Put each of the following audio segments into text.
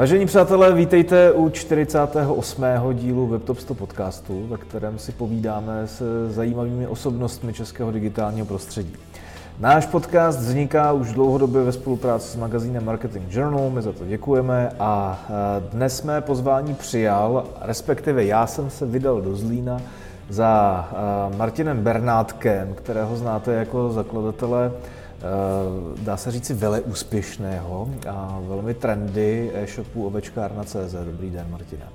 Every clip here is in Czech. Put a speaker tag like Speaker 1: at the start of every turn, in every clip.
Speaker 1: Vážení přátelé, vítejte u 48. dílu WebTop 100 podcastu, ve kterém si povídáme s zajímavými osobnostmi českého digitálního prostředí. Náš podcast vzniká už dlouhodobě ve spolupráci s magazínem Marketing Journal, my za to děkujeme a dnes jsme pozvání přijal, respektive já jsem se vydal do Zlína za Martinem Bernátkem, kterého znáte jako zakladatele dá se říci, vele úspěšného a velmi trendy e-shopu ovečkárna.cz. Dobrý den, Martina.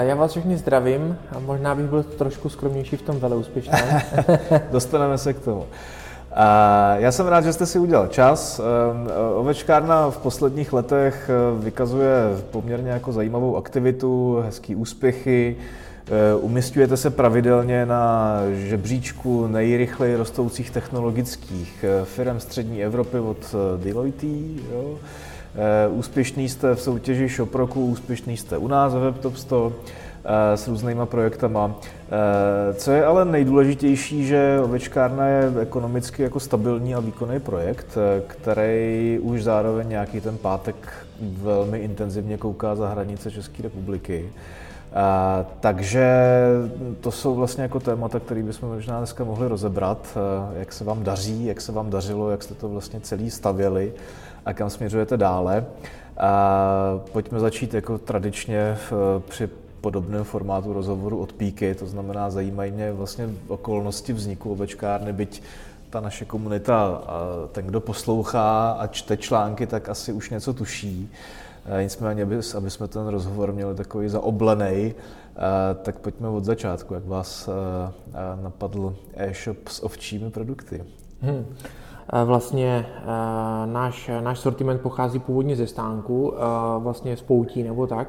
Speaker 2: Já vás všechny zdravím a možná bych byl trošku skromnější v tom vele úspěšném.
Speaker 1: Dostaneme se k tomu. Já jsem rád, že jste si udělal čas. Eh, ovečkárna v posledních letech eh, vykazuje poměrně jako zajímavou aktivitu, hezký úspěchy, Eh, umistujete se pravidelně na žebříčku nejrychleji rostoucích technologických eh, firm střední Evropy od eh, Deloitte. Jo? Úspěšný jste v soutěži Shoproku, úspěšný jste u nás ve WebTop 100 s různýma projektama. Co je ale nejdůležitější, že ovečkárna je ekonomicky jako stabilní a výkonný projekt, který už zároveň nějaký ten pátek velmi intenzivně kouká za hranice České republiky. Takže to jsou vlastně jako témata, které bychom možná dneska mohli rozebrat, jak se vám daří, jak se vám dařilo, jak jste to vlastně celý stavěli a kam směřujete dále. A pojďme začít jako tradičně v, při podobném formátu rozhovoru od píky, to znamená zajímají mě vlastně okolnosti vzniku obečkárny, byť ta naše komunita, ten, kdo poslouchá a čte články, tak asi už něco tuší. Eh, nicméně, aby, aby jsme ten rozhovor měli takový zaoblený, eh, tak pojďme od začátku. Jak vás eh, napadl e-shop s ovčími produkty? Hmm.
Speaker 2: Vlastně náš, náš sortiment pochází původně ze stánku, vlastně z poutí nebo tak,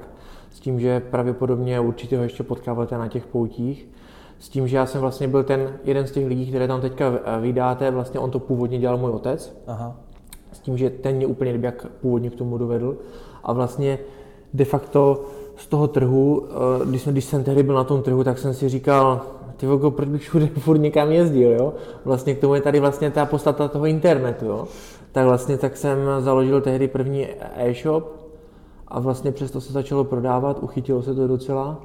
Speaker 2: s tím, že pravděpodobně určitě ho ještě potkáváte na těch poutích. S tím, že já jsem vlastně byl ten jeden z těch lidí, které tam teďka vydáte, vlastně on to původně dělal můj otec. Aha. S tím, že ten mě úplně jak původně k tomu dovedl a vlastně de facto z toho trhu, eh, když jsem, když jsem tehdy byl na tom trhu, tak jsem si říkal, ty vogo, proč bych všude furt někam jezdil, jo? Vlastně k tomu je tady vlastně ta podstata toho internetu, jo? Tak vlastně tak jsem založil tehdy první e-shop a vlastně přesto se začalo prodávat, uchytilo se to docela.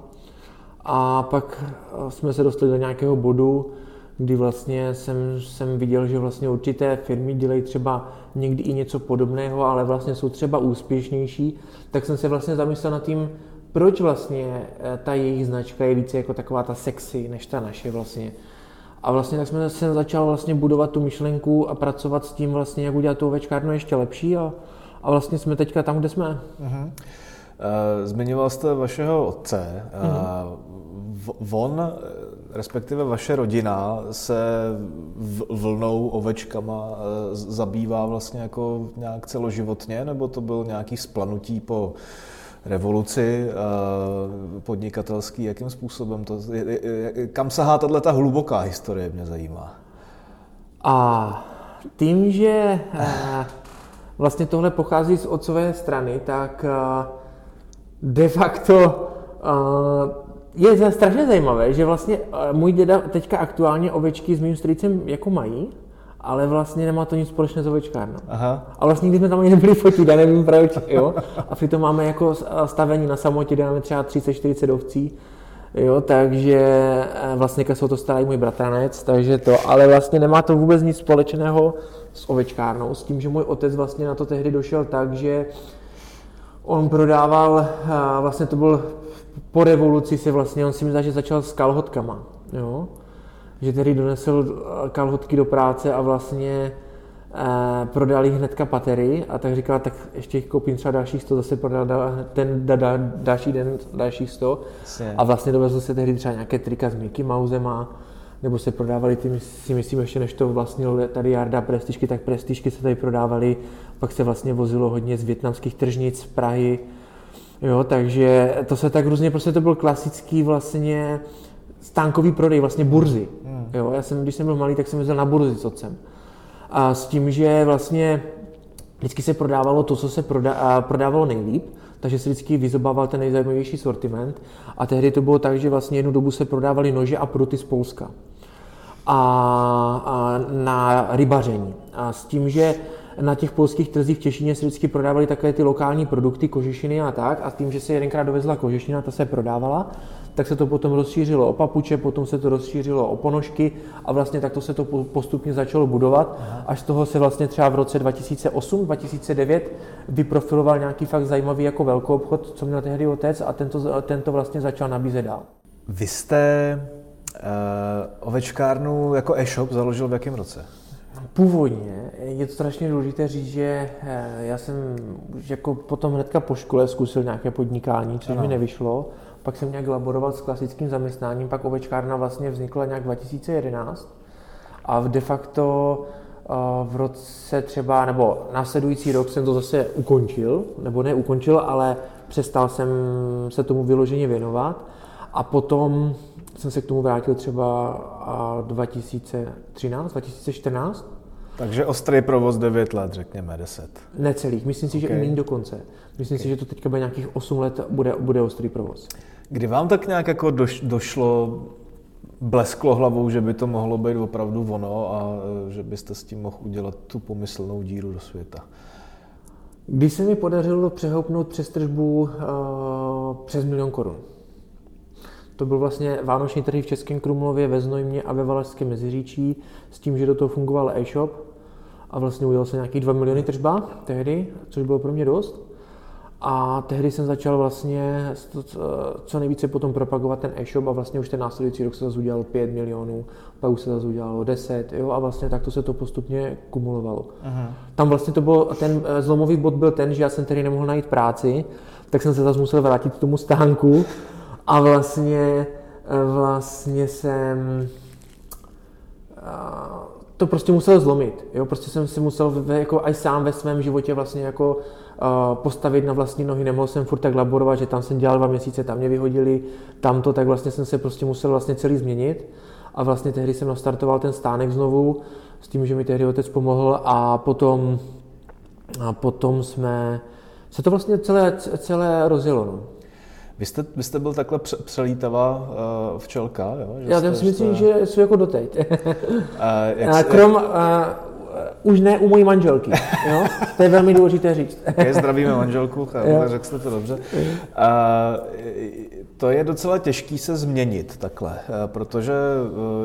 Speaker 2: A pak jsme se dostali do nějakého bodu, kdy vlastně jsem, jsem viděl, že vlastně určité firmy dělají třeba někdy i něco podobného, ale vlastně jsou třeba úspěšnější, tak jsem se vlastně zamyslel nad tím, proč vlastně eh, ta jejich značka je více jako taková ta sexy, než ta naše vlastně. A vlastně tak jsme se začal vlastně budovat tu myšlenku a pracovat s tím vlastně, jak udělat tu ovečkárnu ještě lepší a, a vlastně jsme teďka tam, kde jsme. Uh-huh.
Speaker 1: Zmiňoval jste vašeho otce. Uh-huh. On respektive vaše rodina se vlnou ovečkama eh, zabývá vlastně jako nějak celoživotně, nebo to byl nějaký splanutí po revoluci eh, podnikatelský, jakým způsobem to, kam sahá tato ta hluboká historie, mě zajímá.
Speaker 2: A tím, že eh, vlastně tohle pochází z otcové strany, tak de facto je strašně zajímavé, že vlastně eh, můj děda teďka aktuálně ovečky s mým strýcem jako mají, ale vlastně nemá to nic společného s ovečkárnou. Aha. A vlastně když jsme tam ani nebyli fotit, já nevím proč, jo. A přitom máme jako eh, stavení na samotě, kde máme třeba 30-40 ovcí, jo, takže eh, vlastně o to stará i můj bratranec, takže to, ale vlastně nemá to vůbec nic společného s ovečkárnou, s tím, že můj otec vlastně na to tehdy došel tak, že on prodával, vlastně to byl po revoluci se vlastně, on si myslel, že začal s kalhotkama, jo? že tedy donesl eh, kalhotky do práce a vlastně eh, prodal jich hnedka patery a tak říkal, tak ještě jich koupím třeba dalších 100, zase prodal ten da, da, další den dalších 100 a vlastně dovezl se tehdy třeba nějaké trika s Mickey Mousem nebo se prodávali ty, si myslím, ještě než to vlastnil tady Jarda prestižky, tak prestižky se tady prodávaly, pak se vlastně vozilo hodně z větnamských tržnic z Prahy, Jo, takže to se tak různě, prostě to byl klasický vlastně stánkový prodej, vlastně burzy. Hmm. Jo, já jsem, když jsem byl malý, tak jsem jezdil na burzy s otcem. A s tím, že vlastně vždycky se prodávalo to, co se proda, prodávalo nejlíp, takže se vždycky vyzobával ten nejzajímavější sortiment. A tehdy to bylo tak, že vlastně jednu dobu se prodávaly nože a pruty z Polska. A, a na rybaření. A s tím, že na těch polských trzích v Těšině se vždycky prodávaly takové ty lokální produkty, kožešiny a tak. A tím, že se jedenkrát dovezla kožešina, ta se prodávala, tak se to potom rozšířilo o papuče, potom se to rozšířilo o ponožky a vlastně takto se to postupně začalo budovat, Aha. až z toho se vlastně třeba v roce 2008-2009 vyprofiloval nějaký fakt zajímavý jako velký obchod, co měl tehdy otec a tento, tento vlastně začal nabízet dál.
Speaker 1: Vy jste uh, ovečkárnu jako e-shop založil v jakém roce?
Speaker 2: Původně je to strašně důležité říct, že eh, já jsem už jako potom hnedka po škole zkusil nějaké podnikání, což ano. mi nevyšlo. Pak jsem nějak laboroval s klasickým zaměstnáním, pak ovečkárna vlastně vznikla nějak 2011 a v de facto eh, v roce třeba, nebo následující rok jsem to zase ukončil, nebo ne ukončil, ale přestal jsem se tomu vyloženě věnovat a potom jsem se k tomu vrátil třeba 2013, 2014.
Speaker 1: Takže ostrý provoz 9 let, řekněme 10.
Speaker 2: Necelých, myslím si, okay. že i méně dokonce. Myslím okay. si, že to teďka bude nějakých 8 let bude, bude ostrý provoz.
Speaker 1: Kdy vám tak nějak jako doš, došlo, blesklo hlavou, že by to mohlo být opravdu ono a e, že byste s tím mohl udělat tu pomyslnou díru do světa?
Speaker 2: Když se mi podařilo přehoupnout přes tržbu uh, přes milion korun. To byl vlastně vánoční trhy v Českém Krumlově, ve Znojmě a ve Valašském Meziříčí s tím, že do toho fungoval e-shop a vlastně udělal se nějaký 2 miliony tržba tehdy, což bylo pro mě dost. A tehdy jsem začal vlastně co nejvíce potom propagovat ten e-shop a vlastně už ten následující rok se zase udělal 5 milionů, pak už se zase udělalo 10 jo, a vlastně takto se to postupně kumulovalo. Aha. Tam vlastně to byl, ten eh, zlomový bod byl ten, že já jsem tedy nemohl najít práci, tak jsem se zase musel vrátit k tomu stánku a vlastně, eh, vlastně jsem to prostě musel zlomit. Jo? Prostě jsem si musel jako aj sám ve svém životě vlastně jako postavit na vlastní nohy. Nemohl jsem furt tak laborovat, že tam jsem dělal dva měsíce, tam mě vyhodili, tamto, tak vlastně jsem se prostě musel vlastně celý změnit. A vlastně tehdy jsem nastartoval ten stánek znovu s tím, že mi tehdy otec pomohl a potom, a potom jsme se to vlastně celé, celé rozjelo. No.
Speaker 1: Vy jste, vy jste byl takhle přelítavá uh, včelka, jo?
Speaker 2: Že Já si myslím, že jsou jako doteď. uh, jak Krom, uh, už ne u mojí manželky. Jo? To je velmi důležité říct.
Speaker 1: Je, zdravíme manželku, řekl jste to dobře. Uh, to je docela těžký se změnit takhle, protože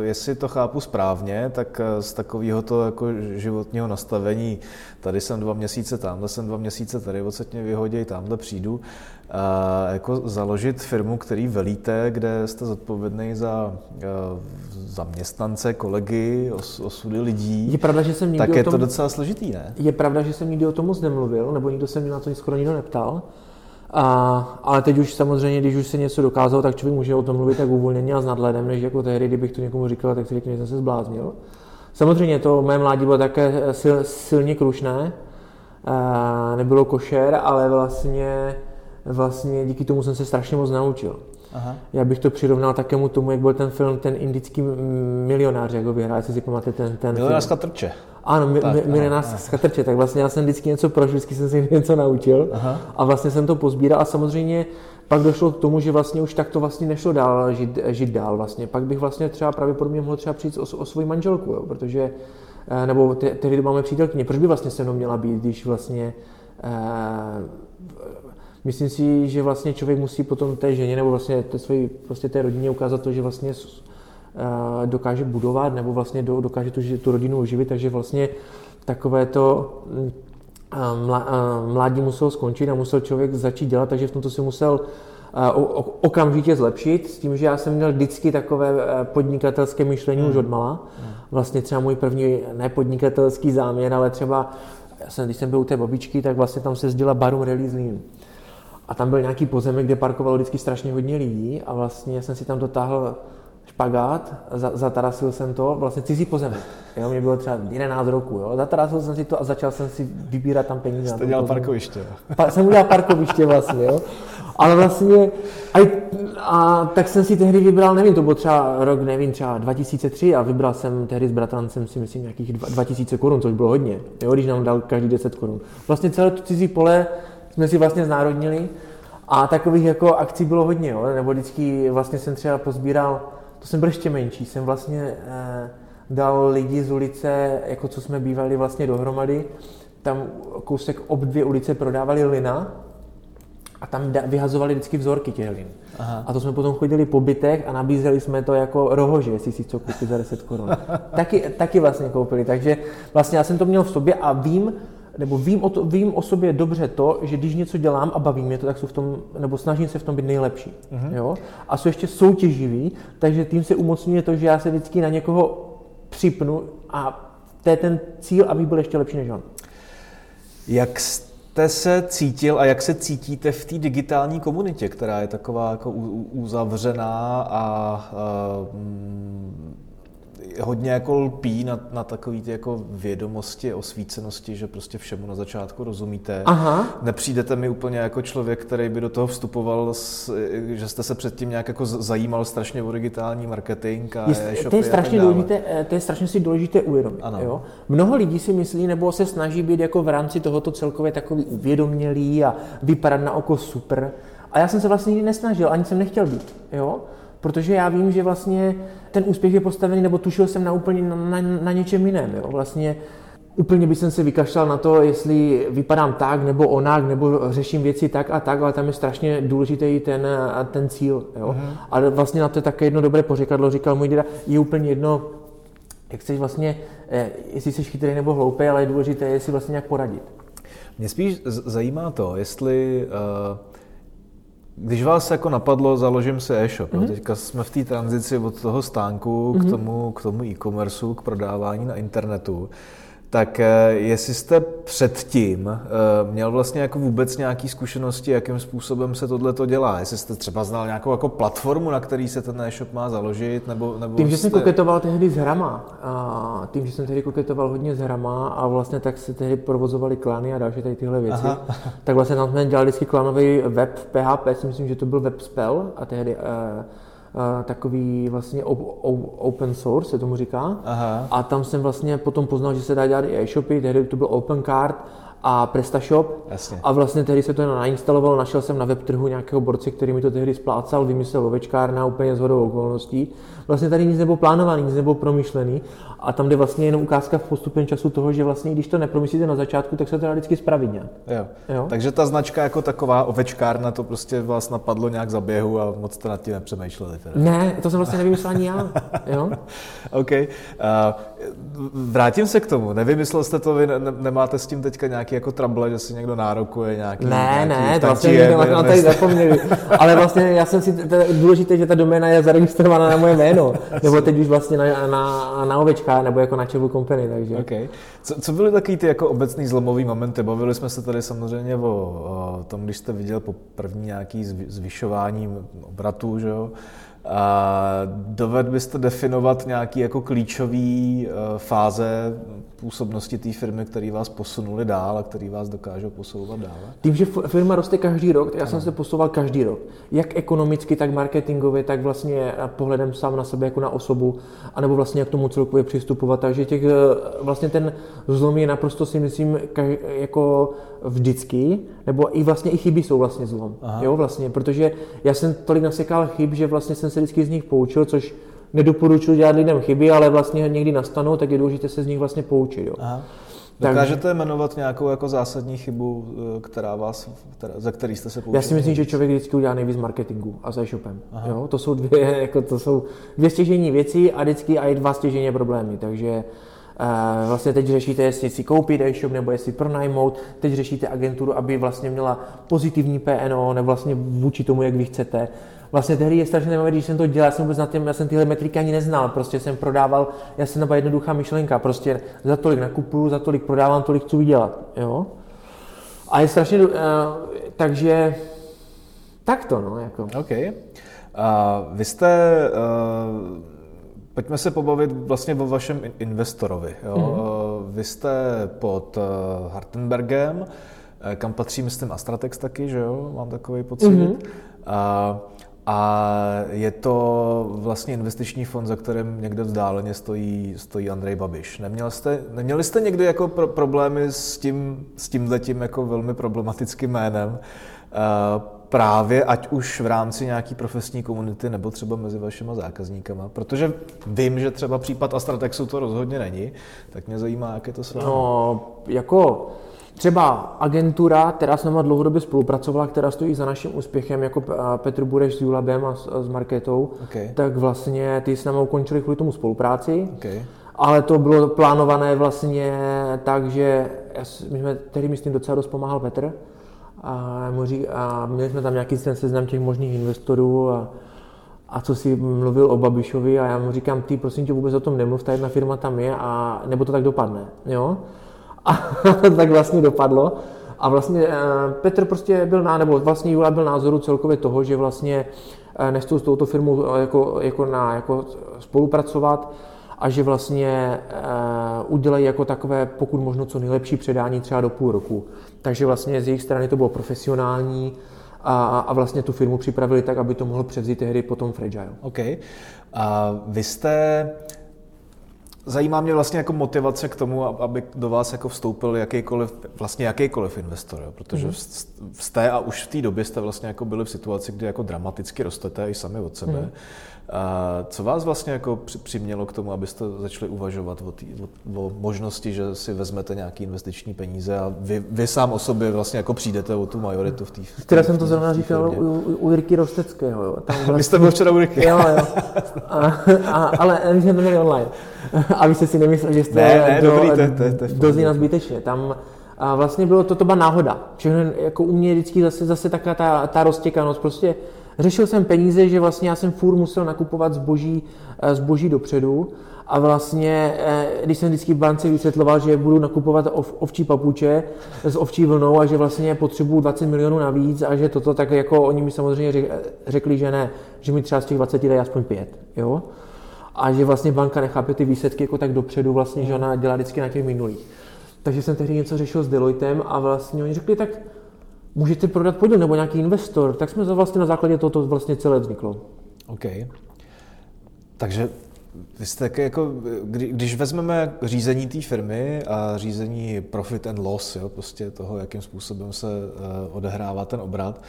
Speaker 1: jestli to chápu správně, tak z takového to jako životního nastavení, tady jsem dva měsíce, tamhle jsem dva měsíce, tady odsaď mě vyhodí, tamhle přijdu, a jako založit firmu, který velíte, kde jste zodpovědný za zaměstnance, kolegy, os, osudy lidí,
Speaker 2: je pravda, že jsem nikdy
Speaker 1: tak je
Speaker 2: tom,
Speaker 1: to docela složitý, ne?
Speaker 2: Je pravda, že jsem nikdy o tom moc nemluvil, nebo nikdo se mě na to skoro nikdo neptal. A, ale teď už samozřejmě, když už se něco dokázalo, tak člověk může o tom mluvit tak uvolněně a s nadhledem, než jako tehdy, kdybych to někomu říkal, tak si řekne, že jsem se zbláznil. Samozřejmě to mé mládí bylo také sil, silně krušné, nebylo košer, ale vlastně vlastně díky tomu jsem se strašně moc naučil. Aha. Já bych to přirovnal takému tomu, jak byl ten film, ten indický milionář, jak ho vyhrál, jestli si pamatujete ten, ten
Speaker 1: Milionář z Katrče.
Speaker 2: Ano, mi, tak, milionář z Katrče, tak vlastně já jsem vždycky něco prošel, vždycky jsem si něco naučil Aha. a vlastně jsem to pozbíral a samozřejmě pak došlo k tomu, že vlastně už tak to vlastně nešlo dál žít, žít dál vlastně. Pak bych vlastně třeba pravděpodobně mohl třeba přijít o, o svoji manželku, jo, protože eh, nebo tehdy máme přítelkyně, proč by vlastně se mnou měla být, když vlastně eh, myslím si, že vlastně člověk musí potom té ženě nebo vlastně té, své, prostě té rodině ukázat to, že vlastně uh, dokáže budovat nebo vlastně do, dokáže tu, tu rodinu uživit, takže vlastně takové to uh, mládí muselo skončit a musel člověk začít dělat, takže v tomto si musel okamžitě zlepšit, s tím, že já jsem měl vždycky takové podnikatelské myšlení mm. už od mala. Mm. Vlastně třeba můj první nepodnikatelský záměr, ale třeba já jsem, když jsem byl u té babičky, tak vlastně tam se zděla Barum Release Lean. A tam byl nějaký pozemek, kde parkovalo vždycky strašně hodně lidí a vlastně jsem si tam dotáhl špagát, zatarasil jsem to, vlastně cizí pozemek. Jo, mě bylo třeba 11 roku, jo. Zatarasil jsem si to a začal jsem si vybírat tam peníze.
Speaker 1: Jste dělal parkoviště.
Speaker 2: Pa, jsem udělal parkoviště vlastně, jo. Ale vlastně, a, a, tak jsem si tehdy vybral, nevím, to byl třeba rok, nevím, třeba 2003 a vybral jsem tehdy s bratrancem si myslím nějakých 2000 korun, což bylo hodně, jo, když nám dal každý 10 korun. Vlastně celé to cizí pole jsme si vlastně znárodnili a takových jako akcí bylo hodně, jo? nebo vždycky vlastně jsem třeba pozbíral, to jsem byl ještě menší, jsem vlastně eh, dal lidi z ulice, jako co jsme bývali vlastně dohromady, tam kousek ob dvě ulice prodávali lina a tam vyhazovali vždycky vzorky těch lin. Aha. A to jsme potom chodili po bytech a nabízeli jsme to jako rohože, jestli si co koupit za 10 korun. taky, taky vlastně koupili, takže vlastně já jsem to měl v sobě a vím, nebo vím o, to, vím o sobě dobře to, že když něco dělám a baví mě to, tak jsou v tom, nebo snažím se v tom být nejlepší. Uh-huh. Jo? A jsou ještě soutěživý, takže tím se umocňuje to, že já se vždycky na někoho připnu a to je ten cíl, aby byl ještě lepší než on.
Speaker 1: Jak jste se cítil a jak se cítíte v té digitální komunitě, která je taková jako uzavřená a, a hodně jako lpí na, na takové ty jako vědomosti, osvícenosti, že prostě všemu na začátku rozumíte. Aha. Nepřijdete mi úplně jako člověk, který by do toho vstupoval, s, že jste se předtím nějak jako zajímal strašně o digitální marketing a
Speaker 2: je, to je strašně důležité, eh, to je strašně si důležité uvědomit. Ano. Jo? Mnoho lidí si myslí, nebo se snaží být jako v rámci tohoto celkově takový uvědomělý a vypadat na oko super. A já jsem se vlastně nikdy nesnažil, ani jsem nechtěl být. Jo? Protože já vím, že vlastně ten úspěch je postavený, nebo tušil jsem na úplně na, na, na něčem jiném. Jo? Vlastně úplně bych se vykašlal na to, jestli vypadám tak nebo onak, nebo řeším věci tak a tak, ale tam je strašně důležitý ten, ten cíl. Jo? Mm-hmm. Ale vlastně na to je také jedno dobré pořekadlo, říkal můj děda, je úplně jedno, jak chceš vlastně, eh, jestli jsi chytrý nebo hloupý, ale je důležité, jestli vlastně nějak poradit.
Speaker 1: Mě spíš zajímá to, jestli uh když vás jako napadlo, založím si e-shop, mm-hmm. teďka jsme v té tranzici od toho stánku mm-hmm. k tomu, k tomu e-commerceu, k prodávání na internetu, tak eh, jestli jste předtím eh, měl vlastně jako vůbec nějaké zkušenosti, jakým způsobem se tohle to dělá? Jestli jste třeba znal nějakou jako platformu, na který se ten e-shop má založit? Nebo, nebo
Speaker 2: tím,
Speaker 1: že
Speaker 2: jste... jsem koketoval tehdy s hrama, a tím, že jsem tehdy koketoval hodně s hrama a vlastně tak se tehdy provozovali klany a další tady tyhle věci, Aha. tak vlastně tam jsme dělali vždycky klanový web PHP, si myslím, že to byl web spell a tehdy uh, takový vlastně open source, se tomu říká. Aha. A tam jsem vlastně potom poznal, že se dá dělat i e-shopy, tehdy to byl Open Card a PrestaShop. Jasně. A vlastně tehdy se to nainstalovalo, našel jsem na web trhu nějakého borce, který mi to tehdy splácal, vymyslel ovečkárna úplně z hodou okolností. Vlastně tady nic nebylo plánovaný, nic nebylo promyšlený. A tam jde vlastně jenom ukázka v postupem času toho, že vlastně když to nepromyslíte na začátku, tak se to dá vždycky spravit nějak.
Speaker 1: Jo. jo. Takže ta značka jako taková ovečkárna, to prostě vás napadlo nějak za běhu a moc jste nad tím nepřemýšleli. Teda.
Speaker 2: Ne, to jsem vlastně nevymyslel ani já. Jo?
Speaker 1: OK. Uh, vrátím se k tomu. Nevymyslel jste to, vy ne, nemáte s tím teďka nějaký jako trouble, že si někdo nárokuje nějaký
Speaker 2: Ne, nějaký ne, to vlastně je, na tady zapomněli. Ale vlastně já jsem si, to je důležité, že ta doména je zaregistrovaná na moje jméno. Nebo teď už vlastně na, na, na ovečka nebo jako na Chevrolet Company. Takže.
Speaker 1: Okay. Co, co byly takový ty jako obecný zlomový momenty? Bavili jsme se tady samozřejmě o, o tom, když jste viděl po první nějaký zvyšování obratu, že jo? A doved byste definovat nějaký jako klíčový uh, fáze působnosti té firmy, které vás posunuli dál a které vás dokážou posouvat dál?
Speaker 2: Tím, že firma roste každý rok, já ano. jsem se posouval každý rok. Jak ekonomicky, tak marketingově, tak vlastně pohledem sám na sebe jako na osobu, anebo vlastně jak k tomu celkově přistupovat. Takže těch, eh, vlastně ten zlom je naprosto si myslím jako vždycky, nebo i vlastně i chyby jsou vlastně zlom. Aha. Jo, vlastně, protože já jsem tolik nasekal chyb, že vlastně jsem se vždycky z nich poučil, což nedoporučuji dělat lidem chyby, ale vlastně někdy nastanou, tak je důležité se z nich vlastně poučit. Jo. Aha.
Speaker 1: Dokážete Takže, jmenovat nějakou jako zásadní chybu, eh, která vás, která, za který jste se poučili?
Speaker 2: Já si myslím, že člověk vždycky udělá nejvíc marketingu a s e-shopem. Jo? To jsou dvě, jako to jsou dvě stěžení věcí a vždycky i dva stěžení problémy. Takže Uh, vlastně teď řešíte, jestli si koupit e-shop nebo jestli pronajmout, teď řešíte agenturu, aby vlastně měla pozitivní PNO, nebo vlastně vůči tomu, jak vy chcete vlastně tehdy je strašně zajímavé, když jsem to dělal, já jsem vůbec na tím, já jsem tyhle metriky ani neznal, prostě jsem prodával, já jsem nebo jednoduchá myšlenka, prostě za tolik nakupuju, za tolik prodávám, tolik chci vydělat, jo. A je strašně, uh, takže tak to, no, jako.
Speaker 1: OK. Uh, vy jste, uh, pojďme se pobavit vlastně o vašem investorovi, jo. Mm-hmm. Uh, vy jste pod uh, Hartenbergem, kam patří, myslím, Astratex taky, že jo? Mám takový pocit. Mm-hmm. Uh, a je to vlastně investiční fond, za kterým někde vzdáleně stojí, stojí Andrej Babiš. Neměl jste, neměli jste někdy jako pro, problémy s tím, s tímhletím jako velmi problematickým jménem? Uh, právě ať už v rámci nějaký profesní komunity nebo třeba mezi vašima zákazníkama, protože vím, že třeba případ Astratexu to rozhodně není, tak mě zajímá, jak je to s vámi.
Speaker 2: No, jako Třeba agentura, která s náma dlouhodobě spolupracovala, která stojí za naším úspěchem, jako Petr Bureš s Julabem a s, a s Marketou, okay. tak vlastně ty s námi ukončili kvůli tomu spolupráci. Okay. Ale to bylo plánované vlastně tak, že my jsme tehdy, myslím, docela dost pomáhal Petr. A, a měli jsme tam nějaký ten seznam těch možných investorů a, a co si mluvil o Babišovi a já mu říkám, ty prosím tě vůbec o tom nemluv, ta jedna firma tam je a nebo to tak dopadne, jo. A tak vlastně dopadlo. A vlastně eh, Petr prostě byl na, nebo vlastně Jula byl názoru celkově toho, že vlastně eh, nechtěl s touto firmou eh, jako, jako, na, jako spolupracovat a že vlastně udělají jako takové, pokud možno co nejlepší předání třeba do půl roku. Takže vlastně z jejich strany to bylo profesionální, a, a vlastně tu firmu připravili tak, aby to mohl převzít tehdy potom Fragile.
Speaker 1: OK. A vy jste Zajímá mě vlastně jako motivace k tomu, aby do vás jako vstoupil jakýkoliv, vlastně jakýkoliv investor, jo? protože mm-hmm. jste a už v té době jste vlastně jako byli v situaci, kdy jako dramaticky rostete i sami od sebe. Mm-hmm. A co vás vlastně jako přimělo k tomu, abyste začali uvažovat o, tý, o, o možnosti, že si vezmete nějaký investiční peníze a vy, vy sám o sobě vlastně jako přijdete o tu majoritu v té
Speaker 2: Včera jsem to zrovna říkal u, u Jirky Rosteckého. Jo.
Speaker 1: Tam vlastně... Vy jste byl včera u Jirky.
Speaker 2: Jo, jo. A, a, ale my jsme to měli online. A vy jste si nemysleli, že jste
Speaker 1: ne, ne, do, dobrý, to, to, to, to
Speaker 2: nás zbytečně. Tam a vlastně bylo to, to byla náhoda. Všechno jako u mě vždycky zase, zase taková ta, ta roztěkanost. Prostě Řešil jsem peníze, že vlastně já jsem furt musel nakupovat zboží, eh, zboží dopředu a vlastně, eh, když jsem vždycky v bance vysvětloval, že budu nakupovat ov, ovčí papuče s ovčí vlnou a že vlastně potřebuju 20 milionů navíc a že toto, tak jako oni mi samozřejmě řekli, že ne, že mi třeba z těch 20 dají aspoň 5, jo? A že vlastně banka nechápe ty výsledky jako tak dopředu vlastně, že ona dělá vždycky na těch minulých. Takže jsem tehdy něco řešil s Deloitem a vlastně oni řekli, tak můžete prodat podíl nebo nějaký investor, tak jsme vlastně na základě tohoto vlastně celé vzniklo.
Speaker 1: OK. Takže vy jste taky jako, když vezmeme řízení té firmy a řízení profit and loss, jo, prostě toho, jakým způsobem se eh, odehrává ten obrat,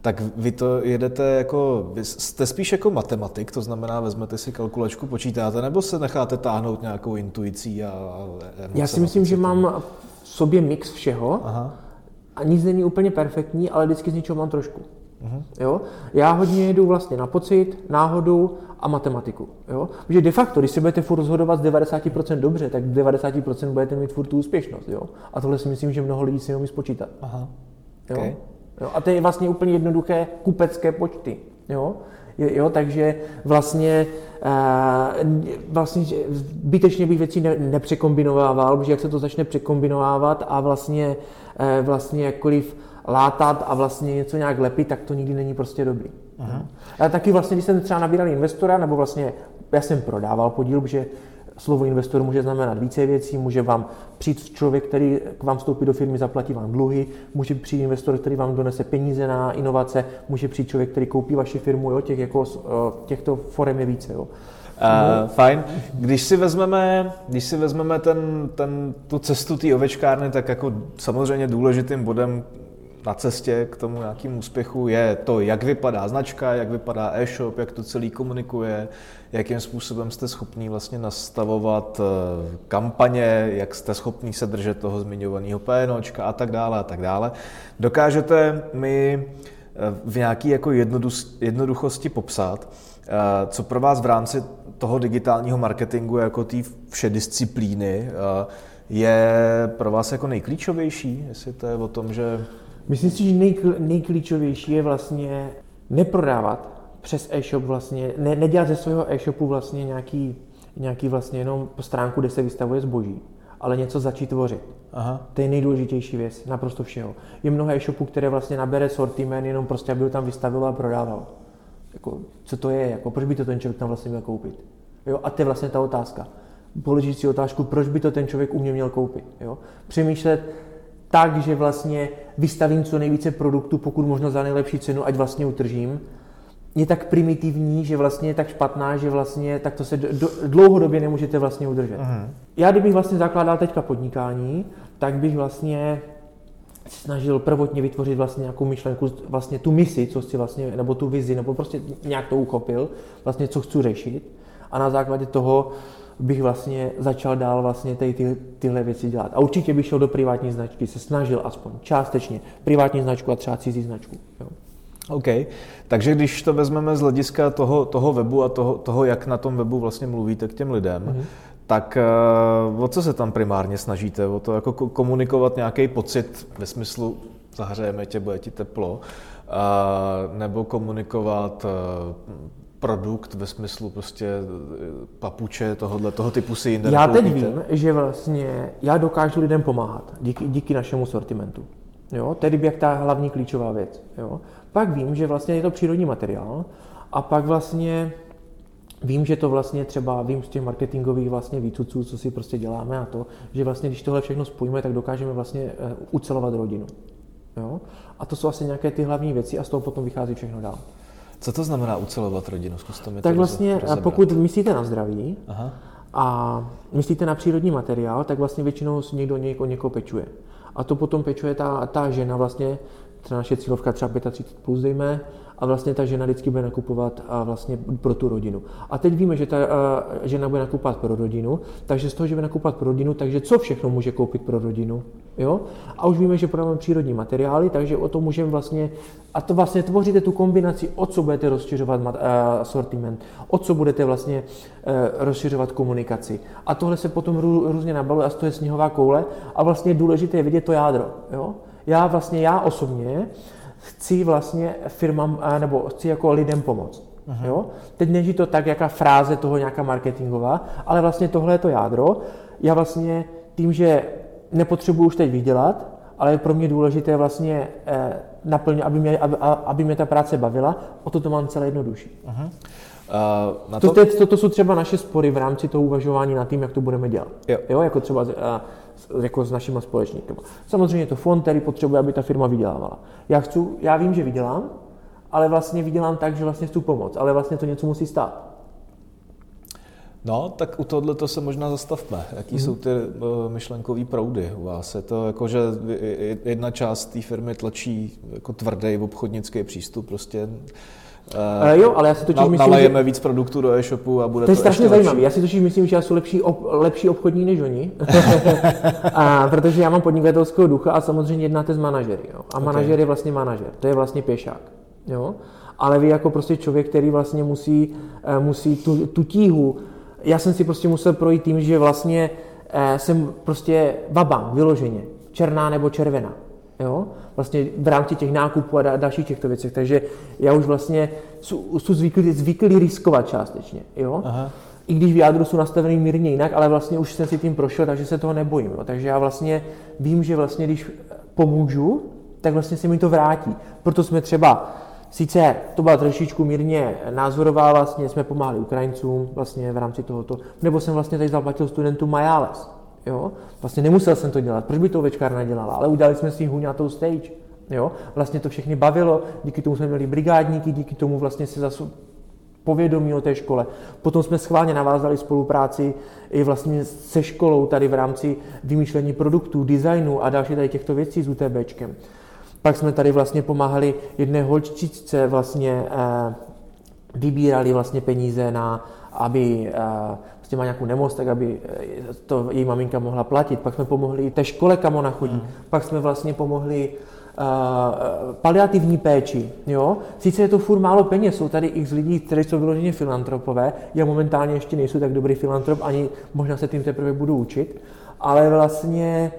Speaker 1: tak vy to jedete jako, jste spíš jako matematik, to znamená, vezmete si kalkulačku, počítáte, nebo se necháte táhnout nějakou intuicí a... a
Speaker 2: Já si myslím, že mám v sobě mix všeho. Aha a nic není úplně perfektní, ale vždycky z něčeho mám trošku. Jo? Já hodně jedu vlastně na pocit, náhodu a matematiku. Jo? Protože de facto, když si budete furt rozhodovat z 90% dobře, tak 90% budete mít furt tu úspěšnost. Jo? A tohle si myslím, že mnoho lidí si neumí spočítat. Aha. Jo? Okay. Jo? A to je vlastně úplně jednoduché kupecké počty. Jo? Jo, takže vlastně, uh, vlastně zbytečně bych věcí ne, nepřekombinovával, protože jak se to začne překombinovávat a vlastně, uh, vlastně jakkoliv látat a vlastně něco nějak lepit, tak to nikdy není prostě dobrý. Aha. A taky vlastně, když jsem třeba nabíral investora, nebo vlastně já jsem prodával podíl, protože slovo investor může znamenat více věcí, může vám přijít člověk, který k vám vstoupí do firmy, zaplatí vám dluhy, může přijít investor, který vám donese peníze na inovace, může přijít člověk, který koupí vaši firmu, jo, těch jako, těchto forem je více. Jo.
Speaker 1: Uh, fajn. Když si vezmeme, když si vezmeme ten, ten, tu cestu té ovečkárny, tak jako samozřejmě důležitým bodem na cestě k tomu nějakému úspěchu je to, jak vypadá značka, jak vypadá e-shop, jak to celý komunikuje, jakým způsobem jste schopní vlastně nastavovat eh, kampaně, jak jste schopní se držet toho zmiňovaného PNOčka a tak dále a tak dále. Dokážete mi eh, v nějaké jako jednoduchosti popsat, eh, co pro vás v rámci toho digitálního marketingu jako té vše disciplíny je pro vás jako nejklíčovější, jestli to je o tom, že
Speaker 2: Myslím si, že nejkl, nejklíčovější je vlastně neprodávat přes e-shop vlastně, ne, nedělat ze svého e-shopu vlastně nějaký, nějaký vlastně jenom stránku, kde se vystavuje zboží, ale něco začít tvořit. Aha. To je nejdůležitější věc, naprosto všeho. Je mnoho e-shopů, které vlastně nabere sortiment jenom prostě, aby ho tam vystavil a prodával. Jako, co to je, jako, proč by to ten člověk tam vlastně měl koupit? Jo? A to je vlastně ta otázka. Položit si otázku, proč by to ten člověk u mě měl koupit. Jo? Přemýšlet, tak, že vlastně vystavím co nejvíce produktů, pokud možno za nejlepší cenu, ať vlastně utržím, je tak primitivní, že vlastně je tak špatná, že vlastně tak to se do, dlouhodobě nemůžete vlastně udržet. Uh-huh. Já kdybych vlastně zakládal teďka podnikání, tak bych vlastně snažil prvotně vytvořit vlastně nějakou myšlenku, vlastně tu misi, co chci vlastně, nebo tu vizi, nebo prostě nějak to uchopil, vlastně co chci řešit a na základě toho bych vlastně začal dál vlastně tady ty, tyhle věci dělat. A určitě bych šel do privátní značky, se snažil aspoň částečně privátní značku a třeba cizí značku. Jo.
Speaker 1: OK. Takže když to vezmeme z hlediska toho, toho webu a toho, toho, jak na tom webu vlastně mluvíte k těm lidem, mm-hmm. tak uh, o co se tam primárně snažíte? O to jako komunikovat nějaký pocit ve smyslu zahřejeme tě, bude ti teplo, uh, nebo komunikovat uh, produkt ve smyslu prostě papuče tohohle, toho typu si jinde
Speaker 2: Já teď vím, že vlastně já dokážu lidem pomáhat díky, díky našemu sortimentu. Jo, tedy jak ta hlavní klíčová věc. Jo. Pak vím, že vlastně je to přírodní materiál a pak vlastně vím, že to vlastně třeba vím z těch marketingových vlastně výcuců, co si prostě děláme a to, že vlastně když tohle všechno spojíme, tak dokážeme vlastně eh, ucelovat rodinu. Jo? A to jsou asi nějaké ty hlavní věci a z toho potom vychází všechno dál.
Speaker 1: Co to znamená ucelovat rodinu? Zkuste mi
Speaker 2: tak to vlastně, rozebrat. pokud myslíte na zdraví Aha. a myslíte na přírodní materiál, tak vlastně většinou někdo někoho, někoho pečuje. A to potom pečuje ta, ta žena vlastně, třeba naše cílovka třeba 35 plus dejme, a vlastně ta žena vždycky bude nakupovat a vlastně pro tu rodinu. A teď víme, že ta žena bude nakupovat pro rodinu, takže z toho, že bude nakupovat pro rodinu, takže co všechno může koupit pro rodinu? Jo? A už víme, že prodáváme přírodní materiály, takže o to můžeme vlastně, a to vlastně tvoříte tu kombinaci, o co budete rozšiřovat sortiment, o co budete vlastně e, rozšiřovat komunikaci. A tohle se potom různě nabaluje a to je sněhová koule a vlastně důležité je vidět to jádro. Jo? Já vlastně, já osobně, chci vlastně firmám, nebo chci jako lidem pomoct. Aha. Jo? Teď není to tak, jaká fráze toho nějaká marketingová, ale vlastně tohle je to jádro. Já vlastně tím, že nepotřebuji už teď vydělat, ale je pro mě důležité vlastně eh, naplnit, aby mě, aby, aby mě ta práce bavila, o to to mám celé jednodušší. Aha. Uh, na to... To, to, to jsou třeba naše spory v rámci toho uvažování nad tím, jak to budeme dělat. Jo. jo jako třeba uh, jako s našimi společníky. Samozřejmě je to fond, který potřebuje, aby ta firma vydělávala. Já, chci, já vím, že vydělám, ale vlastně vydělám tak, že vlastně chci pomoct, ale vlastně to něco musí stát.
Speaker 1: No, tak u tohohle to se možná zastavme. Jaký mm-hmm. jsou ty uh, myšlenkové proudy u vás? Je to jako, že jedna část té firmy tlačí jako tvrdý obchodnický přístup, prostě
Speaker 2: Uh, jo, ale já si totiž na, myslím,
Speaker 1: nalejeme že... víc produktů do e-shopu a bude
Speaker 2: to, je to strašně zajímavé. Já si totiž myslím, že já jsou lepší, ob, lepší obchodní než oni, a, protože já mám podnikatelského ducha a samozřejmě jednáte s manažery. Jo. A okay. manažer je vlastně manažer, to je vlastně pěšák. Jo. Ale vy jako prostě člověk, který vlastně musí, eh, musí tu, tu tíhu, já jsem si prostě musel projít tím, že vlastně eh, jsem prostě vabang, vyloženě, černá nebo červená. Jo? Vlastně v rámci těch nákupů a dalších těchto věcí. Takže já už vlastně jsou zvyklý, zvyklý riskovat částečně. Jo? Aha. I když v jádru jsou nastavený mírně jinak, ale vlastně už jsem si tím prošel, takže se toho nebojím. Jo? Takže já vlastně vím, že vlastně když pomůžu, tak vlastně se mi to vrátí. Proto jsme třeba Sice to byla trošičku mírně názorová, vlastně jsme pomáhali Ukrajincům vlastně v rámci tohoto, nebo jsem vlastně tady zaplatil studentům Majales. Jo? Vlastně nemusel jsem to dělat, proč by to ovečkárna dělala, ale udělali jsme si huňatou stage. Jo? Vlastně to všechny bavilo, díky tomu jsme měli brigádníky, díky tomu vlastně se zase povědomí o té škole. Potom jsme schválně navázali spolupráci i vlastně se školou tady v rámci vymýšlení produktů, designu a další tady těchto věcí s UTBčkem. Pak jsme tady vlastně pomáhali jedné holčičce vlastně eh, vybírali vlastně peníze na, aby eh, prostě má nějakou nemoc, tak aby eh, to její maminka mohla platit. Pak jsme pomohli té škole, kam ona chodí. Mm. Pak jsme vlastně pomohli uh, paliativní péči. Jo? Sice je to furt málo peněz, jsou tady x lidí, kteří jsou vyloženě filantropové. Já momentálně ještě nejsou tak dobrý filantrop, ani možná se tím teprve budu učit. Ale vlastně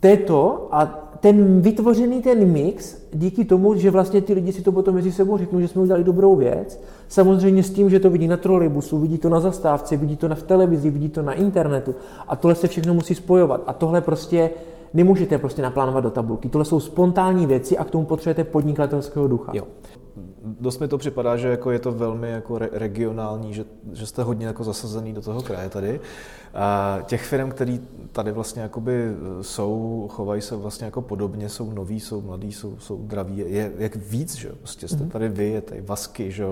Speaker 2: této a ten vytvořený ten mix, díky tomu, že vlastně ty lidi si to potom mezi sebou řeknou, že jsme udělali dobrou věc, samozřejmě s tím, že to vidí na trolejbusu, vidí to na zastávce, vidí to na v televizi, vidí to na internetu a tohle se všechno musí spojovat a tohle prostě nemůžete prostě naplánovat do tabulky. Tohle jsou spontánní věci a k tomu potřebujete podnikatelského ducha.
Speaker 1: Jo dost mi to připadá, že jako je to velmi jako re- regionální, že, že jste hodně jako zasazený do toho kraje tady. A těch firm, které tady vlastně jakoby jsou, chovají se vlastně jako podobně, jsou noví, jsou mladí, jsou, jsou draví, je jak víc, že Prostě jste mhm. tady vy, je tady Vasky, že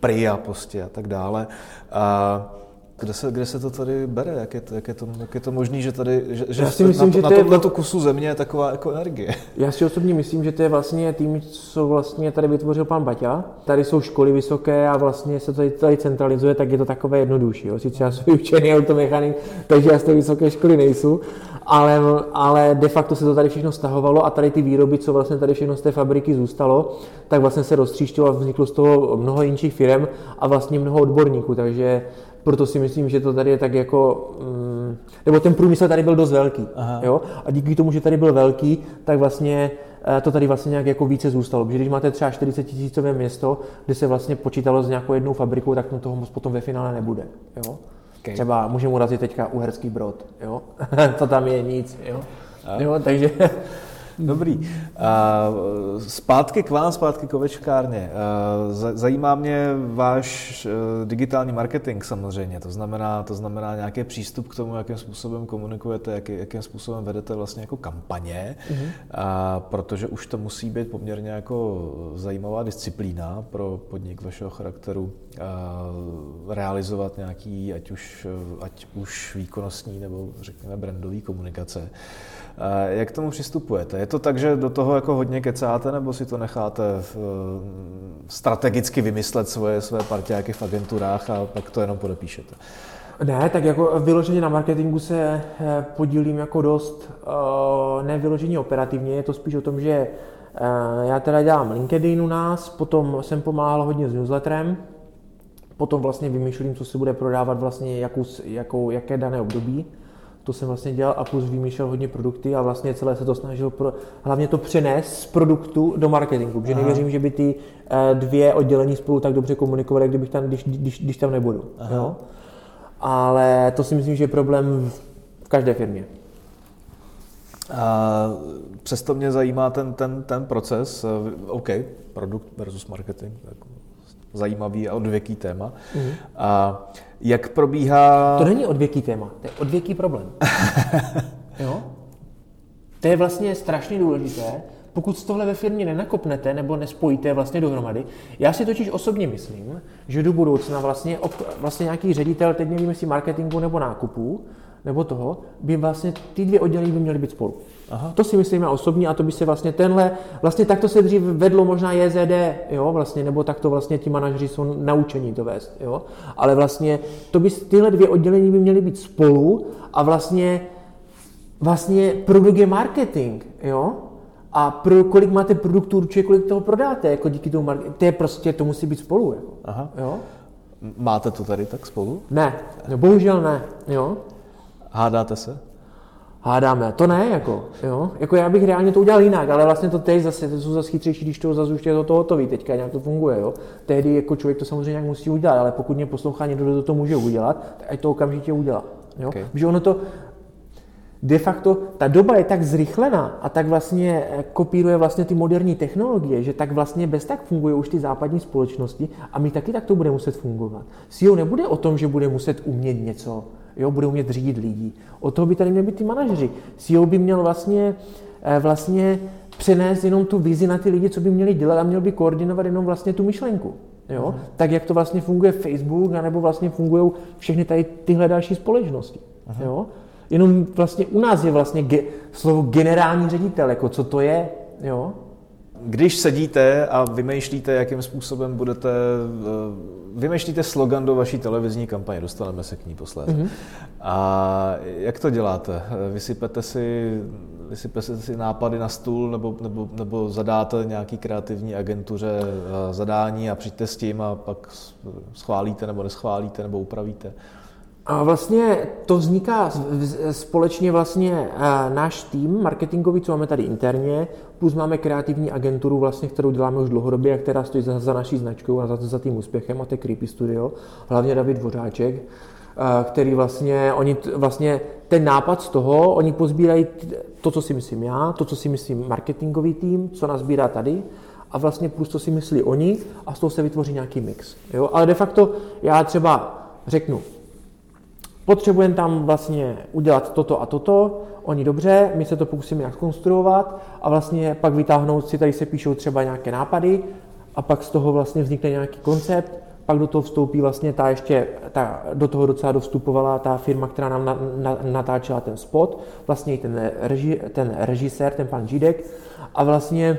Speaker 1: Pria prostě a tak dále. A Kde se, kde se to tady bere? Jak je to, jak je to, jak je to možné, že tady že,
Speaker 2: Já si myslím,
Speaker 1: na,
Speaker 2: že
Speaker 1: na,
Speaker 2: to je-
Speaker 1: na tu kusu země je taková jako energie?
Speaker 2: Já si osobně myslím, že to je vlastně tým, co vlastně tady vytvořil pan Baťa. Tady jsou školy vysoké a vlastně se to tady, tady centralizuje, tak je to takové jednodušší. Jo. Sice já jsem vyučený automechanik, takže já z té vysoké školy nejsou, ale, ale de facto se to tady všechno stahovalo a tady ty výroby, co vlastně tady všechno z té fabriky zůstalo, tak vlastně se roztříštilo a vzniklo z toho mnoho jinších firm a vlastně mnoho odborníků, takže proto si myslím, že to tady je tak jako, mm, nebo ten průmysl tady byl dost velký,
Speaker 1: Aha.
Speaker 2: jo? a díky tomu, že tady byl velký, tak vlastně eh, to tady vlastně nějak jako více zůstalo. Protože když máte třeba 40 tisícové město, kde se vlastně počítalo s nějakou jednou fabrikou, tak no toho moc potom ve finále nebude. Jo?
Speaker 1: Okay.
Speaker 2: Třeba můžeme urazit teďka Uherský Brod, jo? to tam je nic, jo? jo takže
Speaker 1: Dobrý. Zpátky k vám, zpátky k ovečkárně. Zajímá mě váš eh, digitální marketing samozřejmě, to znamená, to znamená nějaký přístup k tomu, jakým způsobem komunikujete, jaký, jakým způsobem vedete vlastně jako kampaně, mm-hmm. a protože už to musí být poměrně jako zajímavá disciplína pro podnik vašeho charakteru a realizovat nějaký, ať už, ať už výkonnostní nebo řekněme brandový komunikace. A Jak k tomu přistupujete? Je to tak, že do toho jako hodně kecáte, nebo si to necháte v, strategicky vymyslet svoje, své partiáky v agenturách a pak to jenom podepíšete?
Speaker 2: Ne, tak jako vyloženě na marketingu se eh, podílím jako dost, eh, ne vyloženě operativně, je to spíš o tom, že eh, já teda dělám LinkedIn u nás, potom jsem pomáhal hodně s newsletterem, potom vlastně vymýšlím, co se bude prodávat vlastně jakou, jakou, jaké dané období. To jsem vlastně dělal a plus vymýšlel hodně produkty a vlastně celé se to snažil pro, hlavně to přenést z produktu do marketingu, protože
Speaker 1: Aha.
Speaker 2: nevěřím, že by ty eh, dvě oddělení spolu tak dobře komunikovaly, kdybych tam, když, když, když tam nebudu. Jo? Ale to si myslím, že je problém v každé firmě.
Speaker 1: A přesto mě zajímá ten, ten, ten proces. eh, OK, produkt versus marketing, jako zajímavý a odvěký téma. Mm. A jak probíhá...
Speaker 2: To není odvěký téma, to je odvěký problém. jo? To je vlastně strašně důležité. Pokud tohle ve firmě nenakopnete nebo nespojíte vlastně dohromady, já si totiž osobně myslím, že do budoucna vlastně, vlastně nějaký ředitel, teď nevím jestli marketingu nebo nákupů, nebo toho, by vlastně ty dvě oddělení by měly být spolu. Aha. To si myslím já osobně a to by se vlastně tenhle, vlastně takto se dřív vedlo možná JZD, jo, vlastně, nebo takto vlastně ti manažeři jsou naučení to vést, jo, ale vlastně to by, tyhle dvě oddělení by měly být spolu a vlastně, vlastně produkt je marketing, jo, a pro, kolik máte produktů, určuje, kolik toho prodáte, jako díky tomu marketingu, to je prostě, to musí být spolu, jako,
Speaker 1: Aha.
Speaker 2: jo.
Speaker 1: Máte to tady tak spolu?
Speaker 2: Ne, no, bohužel ne, jo.
Speaker 1: Hádáte se?
Speaker 2: Hádáme, to ne, jako, jo. Jako já bych reálně to udělal jinak, ale vlastně to teď zase, to jsou zase chytřejší, když to zase už je to, to hotový, teďka nějak to funguje, jo. Tehdy jako člověk to samozřejmě nějak musí udělat, ale pokud mě poslouchá někdo, kdo to může udělat, tak ať to okamžitě udělá, jo.
Speaker 1: Okay.
Speaker 2: Protože ono to, de facto ta doba je tak zrychlená a tak vlastně eh, kopíruje vlastně ty moderní technologie, že tak vlastně bez tak fungují už ty západní společnosti a my taky tak to bude muset fungovat. CEO nebude o tom, že bude muset umět něco, jo, bude umět řídit lidí. O toho by tady měli být ty manažeři. CEO by měl vlastně, eh, vlastně přenést jenom tu vizi na ty lidi, co by měli dělat a měl by koordinovat jenom vlastně tu myšlenku. Jo?
Speaker 1: Mhm.
Speaker 2: Tak, jak to vlastně funguje Facebook, anebo vlastně fungují všechny tady tyhle další společnosti. Jo? Jenom vlastně u nás je vlastně ge, slovo generální ředitel, jako co to je, jo?
Speaker 1: Když sedíte a vymýšlíte, jakým způsobem budete, eh, vymýšlíte slogan do vaší televizní kampaně, dostaneme se k ní posléze. Mm-hmm. A jak to děláte? Vysypete si, vysypete si nápady na stůl nebo, nebo, nebo zadáte nějaký kreativní agentuře eh, zadání a přijďte s tím a pak schválíte nebo neschválíte nebo upravíte?
Speaker 2: A vlastně to vzniká společně vlastně náš tým marketingový, co máme tady interně, plus máme kreativní agenturu, vlastně, kterou děláme už dlouhodobě a která stojí za, za naší značkou a za, za tím úspěchem a to je Creepy Studio, hlavně David Dvořáček, který vlastně, oni vlastně ten nápad z toho, oni pozbírají to, co si myslím já, to, co si myslím marketingový tým, co nás sbírá tady, a vlastně plus to si myslí oni a z toho se vytvoří nějaký mix. Jo? Ale de facto já třeba řeknu, potřebujeme tam vlastně udělat toto a toto, oni dobře, my se to pokusíme nějak konstruovat a vlastně pak vytáhnout si, tady se píšou třeba nějaké nápady a pak z toho vlastně vznikne nějaký koncept, pak do toho vstoupí vlastně ta ještě, ta, do toho docela dovstupovala ta firma, která nám na, na, natáčela ten spot, vlastně i ten, reži, ten režisér, ten pan Žídek a vlastně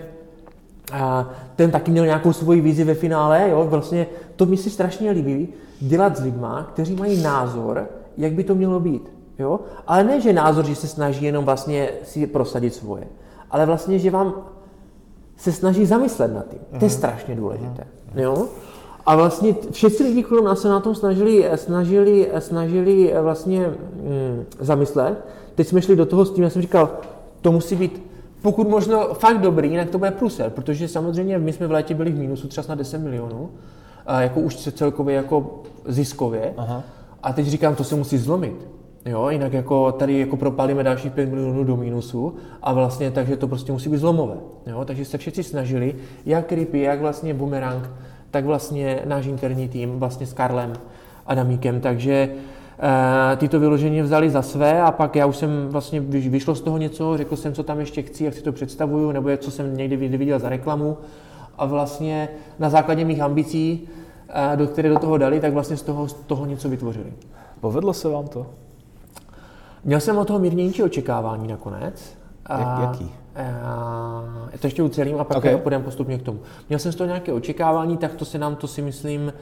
Speaker 2: a ten taky měl nějakou svoji vizi ve finále, jo, vlastně to mi si strašně líbí, dělat s lidma, kteří mají názor, jak by to mělo být, jo, ale ne, že názor, že se snaží jenom vlastně si prosadit svoje, ale vlastně, že vám se snaží zamyslet nad tím. To je mhm. strašně důležité, jo. A vlastně všichni lidi kolem nás se na tom snažili, snažili, snažili vlastně mm, zamyslet. Teď jsme šli do toho s tím, já jsem říkal, to musí být pokud možno fakt dobrý, jinak to bude pruser, protože samozřejmě my jsme v létě byli v mínusu třeba na 10 milionů, jako už celkově jako ziskově. Aha. A teď říkám, to se musí zlomit. Jo, jinak jako tady jako propálíme další 5 milionů do mínusu a vlastně takže to prostě musí být zlomové. Jo, takže se všichni snažili, jak Ripy, jak vlastně Boomerang, tak vlastně náš interní tým vlastně s Karlem Adamíkem, takže e, ty to vyloženě vzali za své a pak já už jsem vlastně vyšlo z toho něco, řekl jsem, co tam ještě chci, jak si to představuju, nebo co jsem někdy viděl za reklamu a vlastně na základě mých ambicí, e, do které do toho dali, tak vlastně z toho, z toho něco vytvořili.
Speaker 1: Povedlo se vám to?
Speaker 2: Měl jsem od toho mírnější očekávání nakonec.
Speaker 1: Jak, jaký?
Speaker 2: A, to ještě ucelím a pak okay. půjdeme postupně k tomu. Měl jsem z toho nějaké očekávání, tak to se nám to si myslím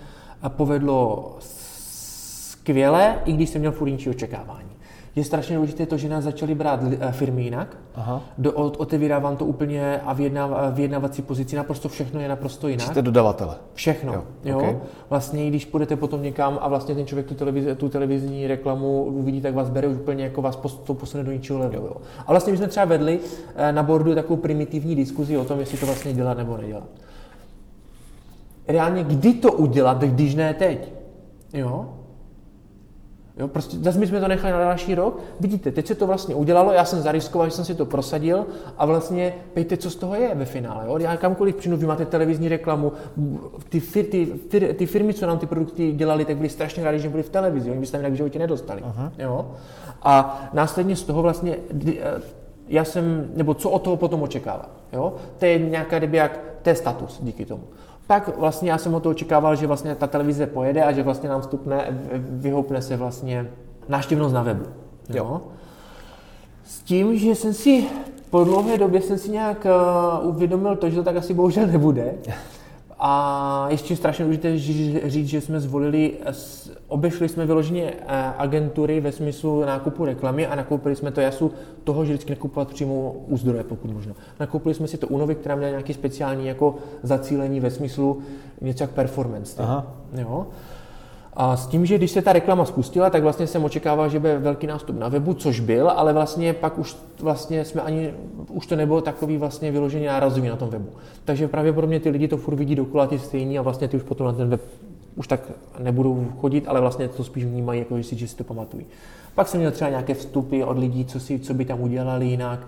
Speaker 2: povedlo skvěle, i když jsem měl furt očekávání je strašně důležité to, že nás začaly brát eh, firmy jinak. Aha. Do, otevírá vám to úplně a vyjedná, vyjednávací pozici, naprosto všechno je naprosto jinak.
Speaker 1: Jste dodavatele.
Speaker 2: Všechno. Jo. jo? Okay. Vlastně, když půjdete potom někam a vlastně ten člověk tu, televizi, tu televizní reklamu uvidí, tak vás bere už úplně jako vás to posune do ničeho levelu. Jo. A vlastně my jsme třeba vedli eh, na bordu takovou primitivní diskuzi o tom, jestli to vlastně dělat nebo nedělat. Reálně, kdy to udělat, když ne teď? Jo? Jo, prostě zase my jsme to nechali na další rok. Vidíte, teď se to vlastně udělalo, já jsem zariskoval, že jsem si to prosadil a vlastně pejte, co z toho je ve finále. Jo? Já kamkoliv přijdu, vy máte televizní reklamu, ty, fir, ty, fir, ty firmy, co nám ty produkty dělali, tak byly strašně rádi, že byli v televizi, oni by se tam jinak v životě nedostali. Aha. Jo? A následně z toho vlastně eh, já jsem, nebo co od toho potom očekávat. Jo? To je nějaká kdyby jak, to je status díky tomu pak vlastně já jsem o to očekával, že vlastně ta televize pojede a že vlastně nám vstupne, vyhoupne se vlastně návštěvnost na webu. Jo? jo. S tím, že jsem si po dlouhé době jsem si nějak uh, uvědomil to, že to tak asi bohužel nebude. A ještě strašně důležité říct, že jsme zvolili, obešli jsme vyloženě eh, agentury ve smyslu nákupu reklamy a nakoupili jsme to jasu toho, že vždycky nakupovat přímo u zdroje, pokud možno. Nakoupili jsme si to u Novy, která měla nějaký speciální jako zacílení ve smyslu něco jak performance. Aha. Jo? A s tím, že když se ta reklama spustila, tak vlastně jsem očekával, že bude velký nástup na webu, což byl, ale vlastně pak už vlastně jsme ani, už to nebylo takový vlastně vyložený nárazový na tom webu. Takže pravděpodobně ty lidi to furt vidí dokola ty stejní a vlastně ty už potom na ten web už tak nebudou chodit, ale vlastně to spíš vnímají, jako že si, že si to pamatují. Pak jsem měl třeba nějaké vstupy od lidí, co, si, co by tam udělali jinak.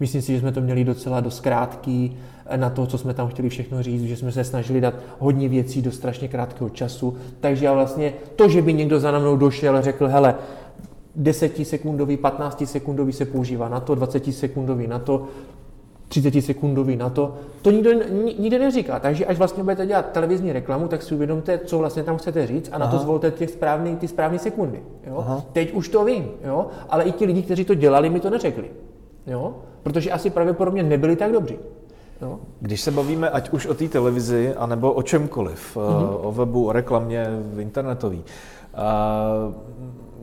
Speaker 2: Myslím si, že jsme to měli docela dost krátký eh, na to, co jsme tam chtěli všechno říct, že jsme se snažili dát hodně věcí do strašně krátkého času. Takže já vlastně to, že by někdo za mnou došel a řekl, hele, 10 sekundový, 15 sekundový se používá na to, 20 sekundový na to, 30 sekundový na to, to nikdo, nikdo neříká. Takže až vlastně budete dělat televizní reklamu, tak si uvědomte, co vlastně tam chcete říct a na Aha. to zvolte ty správné, ty správné sekundy. Jo? Teď už to vím, jo? ale i ti lidi, kteří to dělali, mi to neřekli. Jo? Protože asi pravděpodobně nebyli tak dobří. Jo?
Speaker 1: Když se bavíme ať už o té televizi, anebo o čemkoliv, mm-hmm. o webu, o reklamě, v internetový,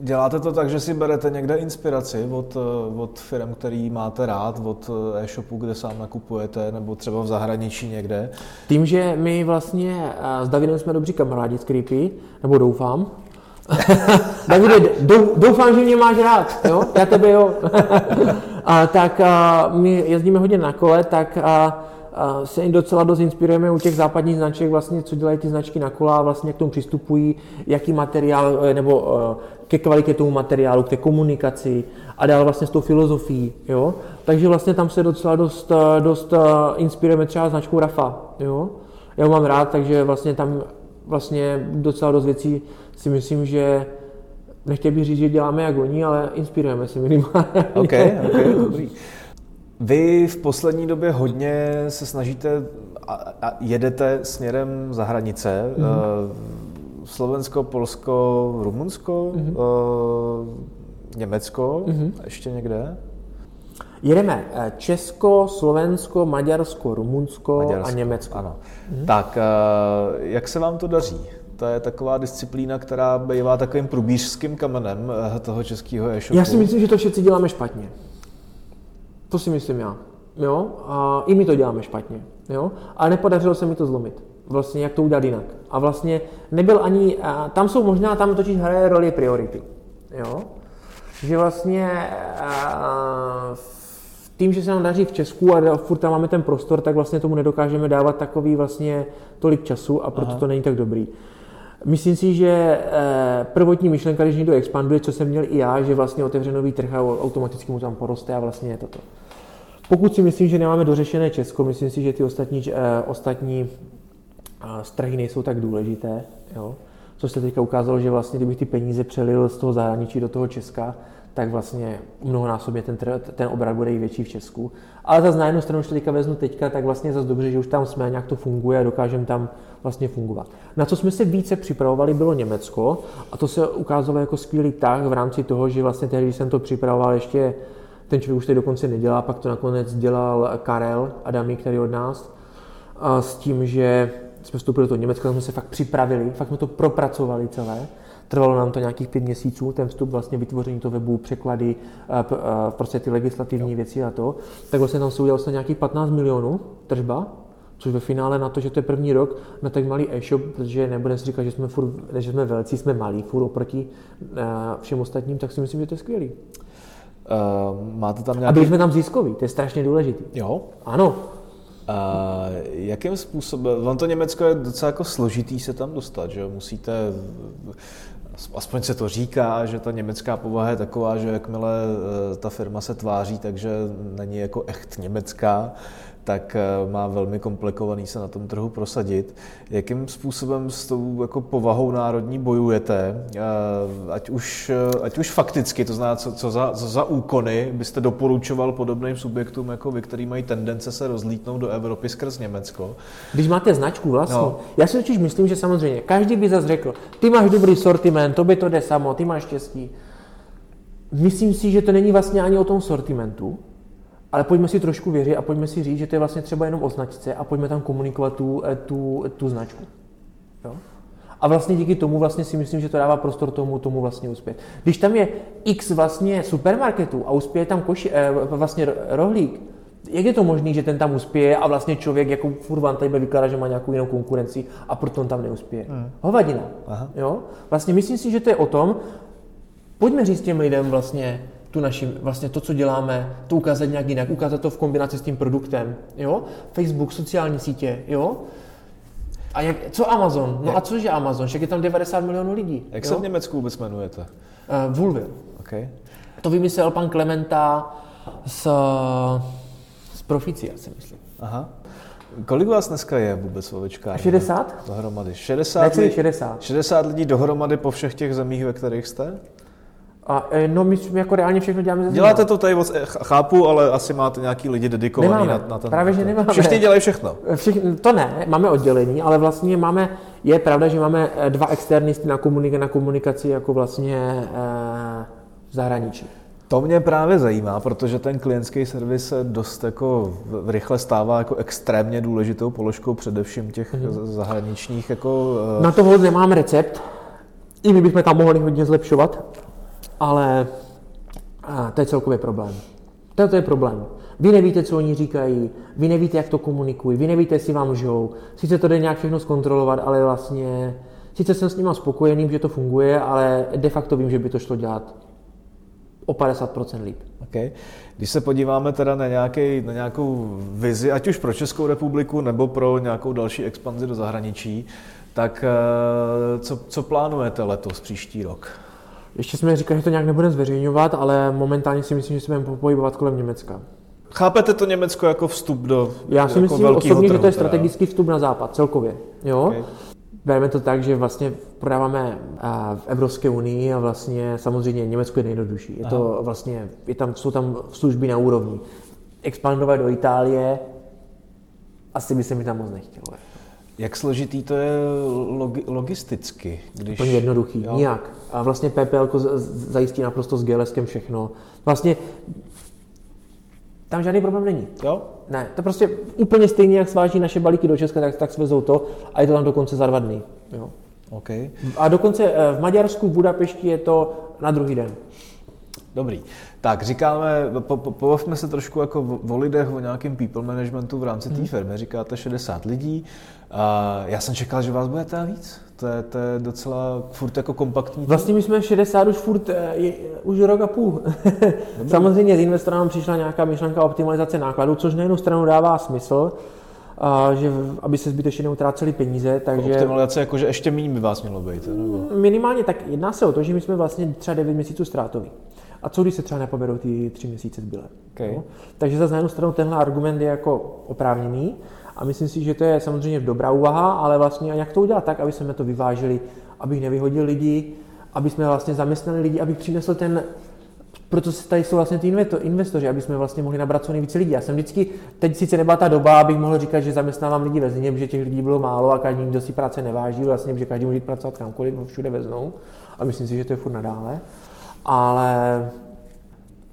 Speaker 1: děláte to tak, že si berete někde inspiraci od, od firm, který máte rád, od e-shopu, kde sám nakupujete, nebo třeba v zahraničí někde?
Speaker 2: Tím, že my vlastně s Davidem jsme dobří kamarádi s Creepy, nebo doufám, Davide, doufám, že mě máš rád, jo? Já tebe jo. a, tak a, my jezdíme hodně na kole, tak a, a se jim docela dost inspirujeme u těch západních značek, vlastně, co dělají ty značky na kola, vlastně k tomu přistupují, jaký materiál, e, nebo e, ke kvalitě tomu materiálu, k té komunikaci a dál vlastně s tou filozofií, jo. Takže vlastně tam se docela dost, e, dost inspirujeme třeba značkou Rafa, jo. Já ho mám rád, takže vlastně tam vlastně docela dost věcí si myslím, že nechtěl bych říct, že děláme jak oni, ale inspirujeme se minimálně.
Speaker 1: OK, OK, dobrý. Vy v poslední době hodně se snažíte a, a jedete směrem za hranice. Mm-hmm. Slovensko, Polsko, Rumunsko, mm-hmm. Německo, mm-hmm. ještě někde?
Speaker 2: Jedeme eh, Česko, Slovensko, Maďarsko, Rumunsko Maďarsko, a Německo.
Speaker 1: Ano. Mm-hmm. Tak, jak se vám to daří? To je taková disciplína, která bývá takovým průbířským kamenem toho českého e-shopu.
Speaker 2: Já si myslím, že to všichni děláme špatně. To si myslím já. Jo? A i my to děláme špatně. Jo? Ale nepodařilo se mi to zlomit. Vlastně jak to udělat jinak. A vlastně nebyl ani, a tam jsou možná, tam totiž hraje roli priority. Jo? Že vlastně a, tím, že se nám daří v Česku a furt tam máme ten prostor, tak vlastně tomu nedokážeme dávat takový vlastně tolik času a proto Aha. to není tak dobrý. Myslím si, že eh, prvotní myšlenka, když někdo expanduje, co jsem měl i já, že vlastně otevře nový trh a automaticky mu tam poroste a vlastně je toto. Pokud si myslím, že nemáme dořešené Česko, myslím si, že ty ostatní, eh, ostatní eh, strahy nejsou tak důležité. Jo? Což se teďka ukázalo, že vlastně, kdybych ty peníze přelil z toho zahraničí do toho Česka, tak vlastně mnohonásobně ten, ten obrat bude i větší v Česku. Ale zase na jednu stranu, když to teďka tak vlastně zase dobře, že už tam jsme, nějak to funguje a dokážeme tam vlastně fungovat. Na co jsme se více připravovali, bylo Německo a to se ukázalo jako skvělý tah v rámci toho, že vlastně tehdy, když jsem to připravoval, ještě ten člověk už to dokonce nedělá, pak to nakonec dělal Karel Adami, který od nás, a s tím, že jsme vstoupili do toho Německa, jsme se fakt připravili, fakt jsme to propracovali celé. Trvalo nám to nějakých pět měsíců, ten vstup, vlastně vytvoření toho webu, překlady, prostě ty legislativní jo. věci a to. Tak vlastně tam se udělalo se nějakých 15 milionů tržba, což ve finále na to, že to je první rok na tak malý e-shop, protože nebudeme si říkat, že jsme, furt, že jsme velcí, jsme malí furt oproti všem ostatním, tak si myslím, že to je skvělý.
Speaker 1: Uh, máte tam nějaký...
Speaker 2: A byli jsme tam získoví, to je strašně důležité.
Speaker 1: Jo?
Speaker 2: Ano.
Speaker 1: Uh, jakým způsobem, vám to Německo je docela jako složitý se tam dostat, že musíte, aspoň se to říká, že ta německá povaha je taková, že jakmile eh, ta firma se tváří, takže není jako echt německá, tak eh, má velmi komplikovaný se na tom trhu prosadit. Jakým způsobem s tou jako povahou národní bojujete, eh, ať už, eh, ať už fakticky, to znamená, co, co, za, co za úkony byste doporučoval podobným subjektům jako vy, který mají tendence se rozlítnout do Evropy skrz Německo?
Speaker 2: Když máte značku vlastně, no. já si totiž myslím, že samozřejmě každý by zase řekl, ty máš dobrý sortiment, to by to jde samo, ty máš štěstí. Myslím si, že to není vlastně ani o tom sortimentu, ale pojďme si trošku věřit a pojďme si říct, že to je vlastně třeba jenom o značce a pojďme tam komunikovat tu, eh, tu, tu značku. Jo? A vlastně díky tomu vlastně si myslím, že to dává prostor tomu, tomu vlastně uspět. Když tam je x vlastně supermarketů a uspěje tam koši, eh, vlastně rohlík, jak je to možné, že ten tam uspěje a vlastně člověk jako furt tady vykládá, že má nějakou jinou konkurenci a proto on tam neuspěje? Hmm. Hovadina. Aha. Jo? Vlastně myslím si, že to je o tom, pojďme říct těm lidem vlastně, tu naši, vlastně to, co děláme, to ukázat nějak jinak, ukázat to v kombinaci s tím produktem, jo? Facebook, sociální sítě, jo? A jak, co Amazon? No jak? a cože Amazon? Však je tam 90 milionů lidí.
Speaker 1: Jak jo? se v Německu vůbec jmenujete?
Speaker 2: Uh, Vulvil.
Speaker 1: Okay.
Speaker 2: To vymyslel pan Klementa z, z Profici, já si myslím.
Speaker 1: Aha. Kolik vás dneska je vůbec v ovečkárně?
Speaker 2: 60?
Speaker 1: Dohromady. 60,
Speaker 2: lidí, 60.
Speaker 1: 60 lidí dohromady po všech těch zemích, ve kterých jste?
Speaker 2: A e, no, my jako reálně všechno děláme ze
Speaker 1: Děláte to tady, chápu, ale asi máte nějaký lidi dedikovaný
Speaker 2: nemáme.
Speaker 1: na, na ten.
Speaker 2: Právě, že nemáme.
Speaker 1: Všichni dělají všechno.
Speaker 2: Všichni, to ne, máme oddělení, ale vlastně máme, je pravda, že máme e, dva externisty na, komunika, na komunikaci jako vlastně eh, v zahraničí.
Speaker 1: To mě právě zajímá, protože ten klientský servis se dost jako rychle stává jako extrémně důležitou položkou především těch mm-hmm. zahraničních jako...
Speaker 2: Na to nemáme recept. I my bychom tam mohli hodně zlepšovat, ale to je celkově problém. To, je problém. Vy nevíte, co oni říkají, vy nevíte, jak to komunikují, vy nevíte, jestli vám žou. Sice to jde nějak všechno zkontrolovat, ale vlastně, sice jsem s nimi spokojený, že to funguje, ale de facto vím, že by to šlo dělat o 50% líp.
Speaker 1: Okay. Když se podíváme teda na, nějaký, na nějakou vizi, ať už pro Českou republiku nebo pro nějakou další expanzi do zahraničí, tak eh, co, co plánujete letos, příští rok?
Speaker 2: Ještě jsme říkali, že to nějak nebudeme zveřejňovat, ale momentálně si myslím, že se budeme pohybovat kolem Německa.
Speaker 1: Chápete to Německo jako vstup do
Speaker 2: Já si
Speaker 1: jako
Speaker 2: myslím osobně, trhu, že to je strategický vstup na západ, celkově. Jo? Okay. Bereme to tak, že vlastně prodáváme v Evropské unii a vlastně samozřejmě Německo je nejjednodušší. Je to vlastně, je tam, jsou tam služby na úrovni. Expandovat do Itálie, asi by se mi tam moc nechtělo.
Speaker 1: Jak složitý to je logi- logisticky?
Speaker 2: Když... Úplně jednoduchý, jo? nijak. A vlastně PPL zajistí naprosto s GLSkem všechno. Vlastně tam žádný problém není.
Speaker 1: Jo?
Speaker 2: Ne, to prostě úplně stejně, jak sváží naše balíky do Česka, tak, tak svezou to a je to tam dokonce za dva dny. Jo.
Speaker 1: Okay.
Speaker 2: A dokonce eh, v Maďarsku, v Budapešti je to na druhý den.
Speaker 1: Dobrý. Tak říkáme, po, po, pobavme se trošku jako o, o lidech, o nějakém people managementu v rámci té hmm. firmy. Říkáte 60 lidí. A já jsem čekal, že vás bude tam víc. To je, to je docela furt jako kompaktní.
Speaker 2: Vlastně my jsme 60 už furt, eh, je, už rok a půl. Samozřejmě z investora přišla nějaká myšlenka optimalizace nákladů, což na jednu stranu dává smysl, a že aby se zbytečně neutráceli peníze. Takže...
Speaker 1: Optimalizace, jakože ještě méně by vás mělo být. Nebo?
Speaker 2: Minimálně tak jedná se o to, že my jsme vlastně třeba 9 měsíců ztrátoví. A co když se třeba nepoberou ty tři měsíce zbylé?
Speaker 1: Okay. No?
Speaker 2: Takže za jednu stranu tenhle argument je jako oprávněný a myslím si, že to je samozřejmě dobrá úvaha, ale vlastně a jak to udělat tak, aby jsme to vyvážili, abych nevyhodil lidi, aby jsme vlastně zaměstnali lidi, abych přinesl ten proto tady jsou vlastně ty investoři, aby jsme vlastně mohli nabrat co nejvíce lidí. Já jsem vždycky, teď sice nebyla ta doba, abych mohl říkat, že zaměstnávám lidi ve Zlíně, protože těch lidí bylo málo a každý, kdo si práce neváží, vlastně, že každý může pracovat kamkoliv, všude veznou. A myslím si, že to je furt nadále ale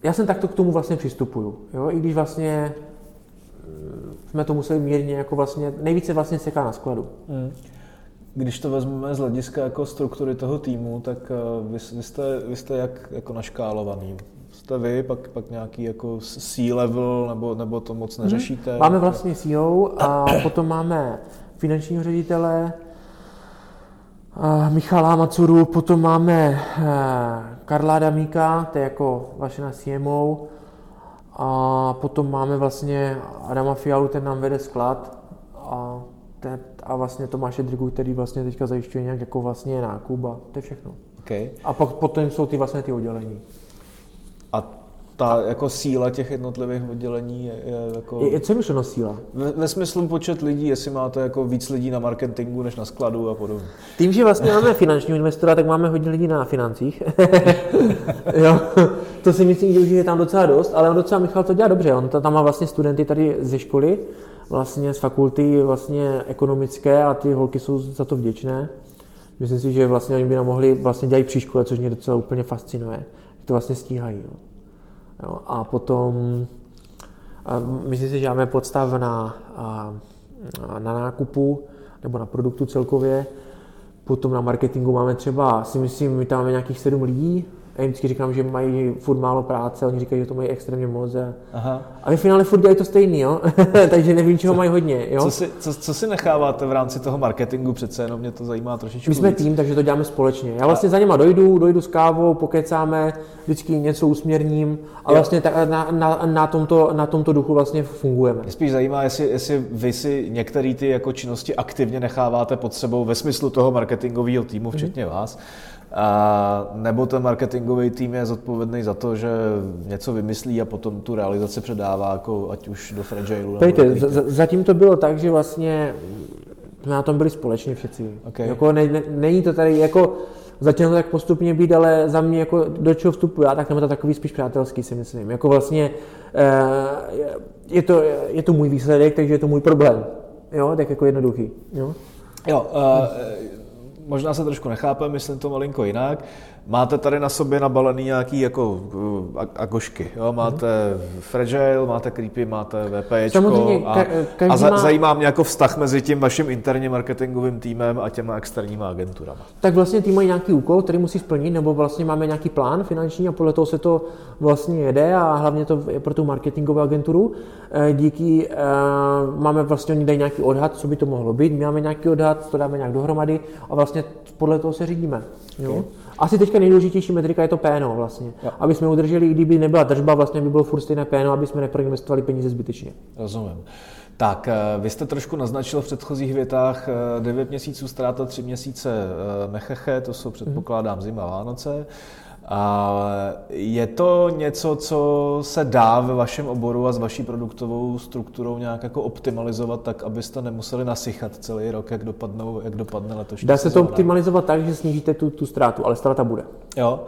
Speaker 2: já jsem takto k tomu vlastně přistupuju. Jo? I když vlastně jsme to museli mírně jako vlastně, nejvíce vlastně seká na skladu. Hmm.
Speaker 1: Když to vezmeme z hlediska jako struktury toho týmu, tak eh, vy, vy, jste, vy jste jak jako naškálovaný? Jste vy, pak, pak nějaký jako C-level, nebo, nebo to moc mhm. neřešíte? Hmm.
Speaker 2: Máme vlastně CEO a potom máme finančního ředitele, Michala Macuru, potom máme eh, Karla Damíka, to je jako vaše na CMO, a potom máme vlastně Adama Fialu, ten nám vede sklad a, ten, a vlastně Tomáše Drigu, který vlastně teďka zajišťuje nějak jako vlastně nákup a to je všechno.
Speaker 1: Okay.
Speaker 2: A pak potom jsou ty vlastně ty oddělení.
Speaker 1: A ta jako síla těch jednotlivých oddělení je, je jako...
Speaker 2: Je, je co myšleno síla?
Speaker 1: Ve, ve smyslu počet lidí, jestli máte jako víc lidí na marketingu než na skladu a podobně.
Speaker 2: Tím, že vlastně máme finančního investora, tak máme hodně lidí na financích. jo, to si myslím, že je tam docela dost, ale on docela Michal to dělá dobře. On tam má vlastně studenty tady ze školy, vlastně z fakulty vlastně ekonomické a ty holky jsou za to vděčné. Myslím si, že vlastně oni by nám mohli vlastně dělat při škole, což mě docela úplně fascinuje. To vlastně stíhají. Jo. Jo, a potom a myslím si, že máme podstav na, na nákupu nebo na produktu celkově. Potom na marketingu máme třeba, si myslím, my tam máme nějakých sedm lidí, já jim vždycky říkám, že mají furt málo práce, oni říkají, že to mají extrémně moc. A, Aha. a ve finále furt dělají to stejný, jo? takže nevím, čeho co, mají hodně. Jo?
Speaker 1: Co, si, co, co si necháváte v rámci toho marketingu přece, jenom mě to zajímá trošičku
Speaker 2: My jsme
Speaker 1: víc.
Speaker 2: tým, takže to děláme společně. Já vlastně a... za něma dojdu, dojdu s kávou, pokecáme, vždycky něco usměrním a jo. vlastně tak na, na, na, tomto, na tomto duchu vlastně fungujeme.
Speaker 1: Mě spíš zajímá, jestli, jestli vy si některé ty jako činnosti aktivně necháváte pod sebou ve smyslu toho marketingového týmu, včetně mm-hmm. vás, a nebo ten marketingový tým je zodpovědný za to, že něco vymyslí a potom tu realizaci předává, jako ať už do Fragile.
Speaker 2: Pejte, zatím to bylo tak, že vlastně jsme na tom byli společně všichni. Okay. Jako ne, ne, není to tady jako začíná to tak postupně být, ale za mě jako do čeho vstupuji já, tak to takový spíš přátelský si myslím. Jako vlastně eh, je to, je to můj výsledek, takže je to můj problém. Jo, tak jako jednoduchý. Jo,
Speaker 1: jo uh, možná se trošku nechápe, myslím to malinko jinak. Máte tady na sobě nabalený nějaký jako uh, agošky, jo? máte mm-hmm. Fragile, máte Creepy, máte VPčko a, a za, má... zajímá mě jako vztah mezi tím vaším interním marketingovým týmem a těma externíma agenturama.
Speaker 2: Tak vlastně tým mají nějaký úkol, který musí splnit, nebo vlastně máme nějaký plán finanční a podle toho se to vlastně jede a hlavně to je pro tu marketingovou agenturu. Eh, díky uh, máme vlastně, dají nějaký odhad, co by to mohlo být, my máme nějaký odhad, to dáme nějak dohromady a vlastně podle toho se řídíme. Jo? Okay. Asi teďka nejdůležitější metrika je to PNO vlastně. Jo. Aby jsme udrželi, i kdyby nebyla držba, vlastně by bylo furt stejné PNO, aby jsme neproinvestovali peníze zbytečně.
Speaker 1: Rozumím. Tak, eh, vy jste trošku naznačil v předchozích větách 9 eh, měsíců ztráta, 3 měsíce eh, mecheche, to jsou předpokládám zima Vánoce. A je to něco, co se dá ve vašem oboru a s vaší produktovou strukturou nějak jako optimalizovat tak, abyste nemuseli nasychat celý rok, jak dopadne, jak dopadne letošní
Speaker 2: Dá se to optimalizovat tak, že snížíte tu, tu ztrátu, ale ztráta bude.
Speaker 1: Jo.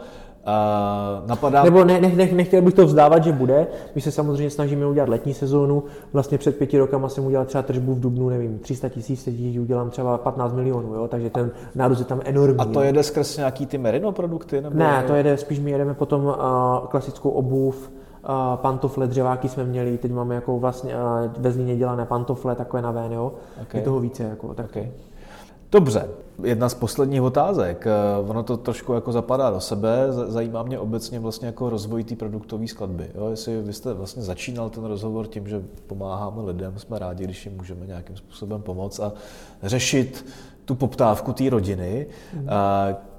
Speaker 1: Uh, napadá...
Speaker 2: Nebo ne, ne, ne, nechtěl bych to vzdávat, že bude. My se samozřejmě snažíme udělat letní sezónu. Vlastně před pěti rokama jsem udělal třeba tržbu v Dubnu, nevím, 300 tisíc, teď udělám třeba 15 milionů, jo? takže ten nárůst je tam enormní.
Speaker 1: A to jede skrz nějaký ty merino produkty? Nebo
Speaker 2: ne, to jede, spíš my jedeme potom uh, klasickou obuv, uh, pantofle, dřeváky jsme měli, teď máme jako vlastně uh, ve Zlíně dělané pantofle, takové na vén, jo? Okay. je toho více. Jako, tak. Okay.
Speaker 1: Dobře, jedna z posledních otázek. Eh, ono to trošku jako zapadá do sebe. Zajímá mě obecně vlastně jako rozvoj té produktové skladby. Jo? Jestli vy jste vlastně začínal ten rozhovor tím, že pomáháme lidem, jsme rádi, když jim můžeme nějakým způsobem pomoct a řešit tu poptávku té rodiny. Mm.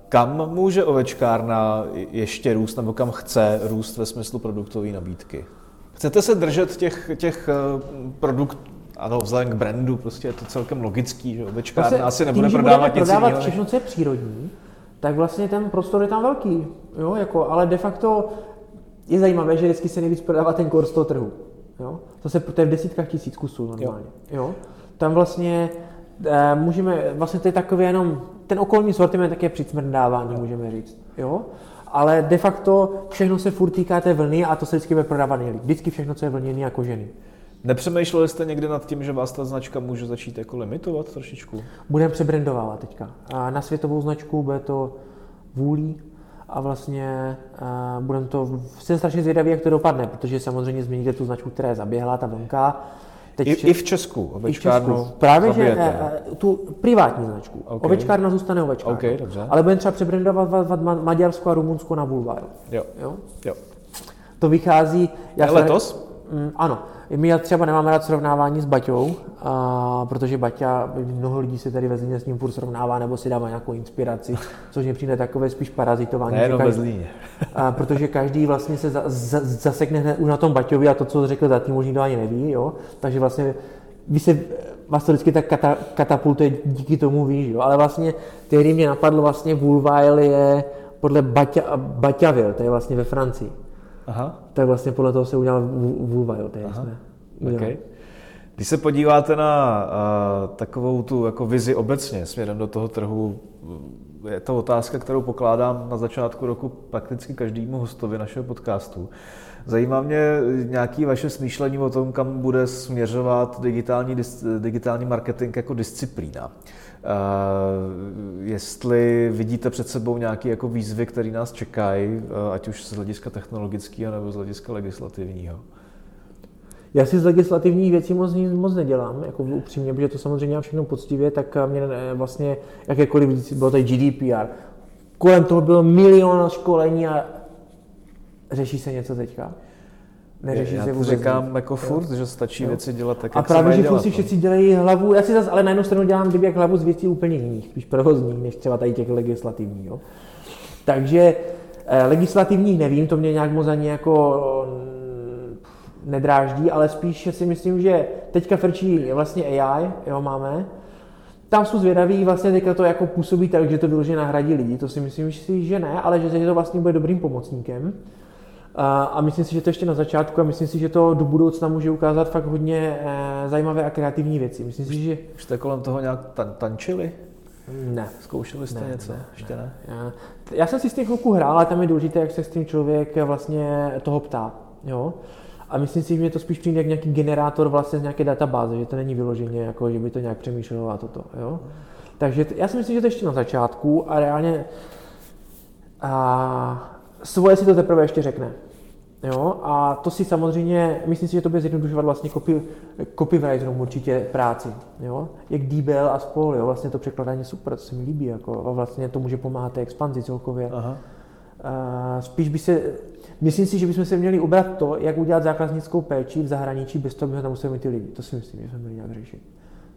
Speaker 1: Kam může ovečkárna ještě růst, nebo kam chce růst ve smyslu produktové nabídky? Chcete se držet těch, těch eh, produkt, ano, vzhledem k brandu, prostě je to celkem logický, že ovečkárna vlastně, asi nebude tím, prodávat nic
Speaker 2: prodávat všechno, co je přírodní, tak vlastně ten prostor je tam velký, jo, jako, ale de facto je zajímavé, že vždycky se nejvíc prodává ten kor z toho trhu. Jo? To, se, to je v desítkách tisíc kusů normálně. Jo. Jo? Tam vlastně e, můžeme, vlastně to je takový jenom, ten okolní sortiment také přicmrdávání, můžeme říct. Jo? Ale de facto všechno se furt týká té vlny a to se vždycky bude prodávat nejlíp. Vždycky všechno, co je vlněné a kožený.
Speaker 1: Nepřemýšleli jste někdy nad tím, že vás ta značka může začít jako limitovat trošičku?
Speaker 2: Budeme přebrandovávat teďka. A na světovou značku bude to vůlí a vlastně uh, budeme to, jsem strašně zvědavý, jak to dopadne, protože samozřejmě změníte tu značku, která je zaběhla, ta vlnka.
Speaker 1: Teď, I, I v Česku, ovečkárnu. I v Česku.
Speaker 2: Právě, že uh, tu privátní značku. Okay. Ovečkárna zůstane ovečkárna.
Speaker 1: Okay, dobře.
Speaker 2: Ale budeme třeba přebrandovat Maďarsko a Rumunsko na Bulvar.
Speaker 1: Jo. jo. jo.
Speaker 2: To vychází...
Speaker 1: Já letos?
Speaker 2: Mm, ano. My třeba nemáme rád srovnávání s Baťou, a, protože Baťa, mnoho lidí se tady ve Zlíně s ním furt srovnává nebo si dává nějakou inspiraci, což mě přijde takové spíš parazitování.
Speaker 1: Nejenom každý, ve Zlíně.
Speaker 2: a, protože každý vlastně se za, za, zasekne na tom Baťovi a to, co řekl zatím, už nikdo ani neví. Jo? Takže vlastně vy se, vás to vždycky tak kata, katapultuje díky tomu víš, jo? ale vlastně tehdy mě napadlo vlastně Woolvile je podle Baťa, Baťaville, to je vlastně ve Francii. Aha. Tak vlastně podle toho se udělal Woolvile, to jsme
Speaker 1: okay. Když se podíváte na uh, takovou tu jako vizi obecně směrem do toho trhu, je to otázka, kterou pokládám na začátku roku prakticky každému hostovi našeho podcastu. Zajímá mě nějaké vaše smýšlení o tom, kam bude směřovat digitální, digitální marketing jako disciplína. Uh, jestli vidíte před sebou nějaké jako výzvy, které nás čekají, uh, ať už z hlediska technologického nebo z hlediska legislativního.
Speaker 2: Já si z legislativních věcí moc, moc nedělám, jako upřímně, protože to samozřejmě všechno poctivě, tak mě vlastně jakékoliv, bylo tady GDPR, kolem toho bylo milion školení a řeší se něco teďka.
Speaker 1: Neřeší já se vůbec říkám nic. jako furt, jo. že stačí jo. věci dělat tak,
Speaker 2: A
Speaker 1: jak
Speaker 2: právě, že
Speaker 1: dělat,
Speaker 2: si no. všichni dělají hlavu, já si zase ale na jednu stranu dělám kdyby jak hlavu z věcí úplně jiných, spíš provozních, než třeba tady těch legislativních. Jo. Takže eh, legislativních nevím, to mě nějak moc ani jako nedráždí, ale spíš si myslím, že teďka frčí vlastně AI, jo, máme, tam jsou zvědaví, vlastně teďka to jako působí tak, že to vyloženě nahradí lidi, to si myslím si, že ne, ale že to vlastně bude dobrým pomocníkem. A, a myslím si, že to ještě na začátku a myslím si, že to do budoucna může ukázat fakt hodně e, zajímavé a kreativní věci. Myslím si, že...
Speaker 1: Už jste kolem toho nějak tan- tančili?
Speaker 2: Ne.
Speaker 1: Zkoušeli jste
Speaker 2: ne,
Speaker 1: něco?
Speaker 2: Ne,
Speaker 1: Ještě ne?
Speaker 2: Já, já jsem si s tím chvilku hrál, ale tam je důležité, jak se s tím člověk vlastně toho ptá. Jo? A myslím si, že mě to spíš přijde jak nějaký generátor vlastně z nějaké databáze, že to není vyloženě jako, že by to nějak přemýšlelo a toto. Jo? Takže t- já si myslím, že to ještě na začátku a reálně a svoje si to teprve ještě řekne. Jo? A to si samozřejmě, myslím si, že to bude zjednodušovat vlastně copy, copywriterům určitě práci. Jo? Jak DBL a spol, jo? vlastně to překladání super, to se mi líbí. Jako, a vlastně to může pomáhat té expanzi celkově. Aha. A spíš by se, myslím si, že bychom se měli ubrat to, jak udělat zákaznickou péči v zahraničí bez toho, aby tam museli mít ty lidi. To si myslím, že jsme měli nějak řešit.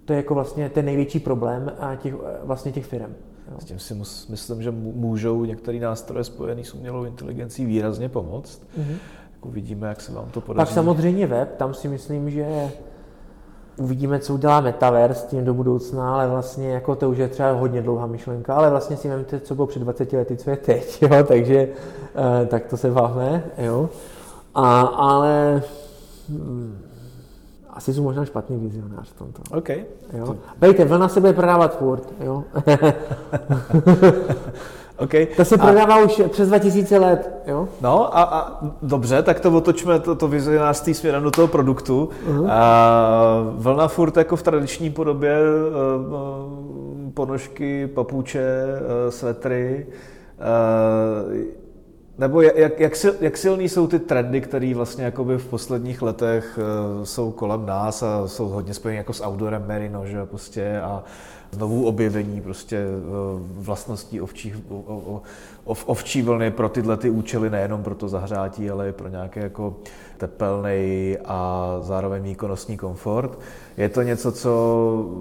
Speaker 2: To je jako vlastně ten největší problém těch, vlastně těch firm.
Speaker 1: S tím si myslím, že můžou některé nástroje spojené s umělou inteligencí výrazně pomoct. Mm-hmm. Jako vidíme, jak se vám to podaří.
Speaker 2: Pak samozřejmě web, tam si myslím, že uvidíme, co udělá Metaverse s tím do budoucna, ale vlastně jako to už je třeba hodně dlouhá myšlenka, ale vlastně si vemte, co bylo před 20 lety, co je teď, jo, takže eh, tak to se bavme, jo. A, ale hm, asi jsou možná špatný vizionář v tomto.
Speaker 1: OK.
Speaker 2: Jo? Bejte, vlna se bude prodávat furt, jo.
Speaker 1: Okay.
Speaker 2: To se prodává a... už přes 2000 let, jo?
Speaker 1: No a, a dobře, tak to otočme to, to vizionářství směrem do toho produktu. Uh-huh. A vlna furt jako v tradiční podobě uh, ponožky, papuče, uh, svetry. Nebo jak, jak, sil, jak silný jsou ty trendy, které vlastně jakoby v posledních letech uh, jsou kolem nás a jsou hodně spojené jako s outdoorem merino, že prostě a znovu objevení prostě uh, vlastností ovčích, o, o, ovčí vlny pro tyhle ty účely, nejenom pro to zahřátí, ale i pro nějaký jako tepelný a zároveň výkonnostní komfort. Je to něco, co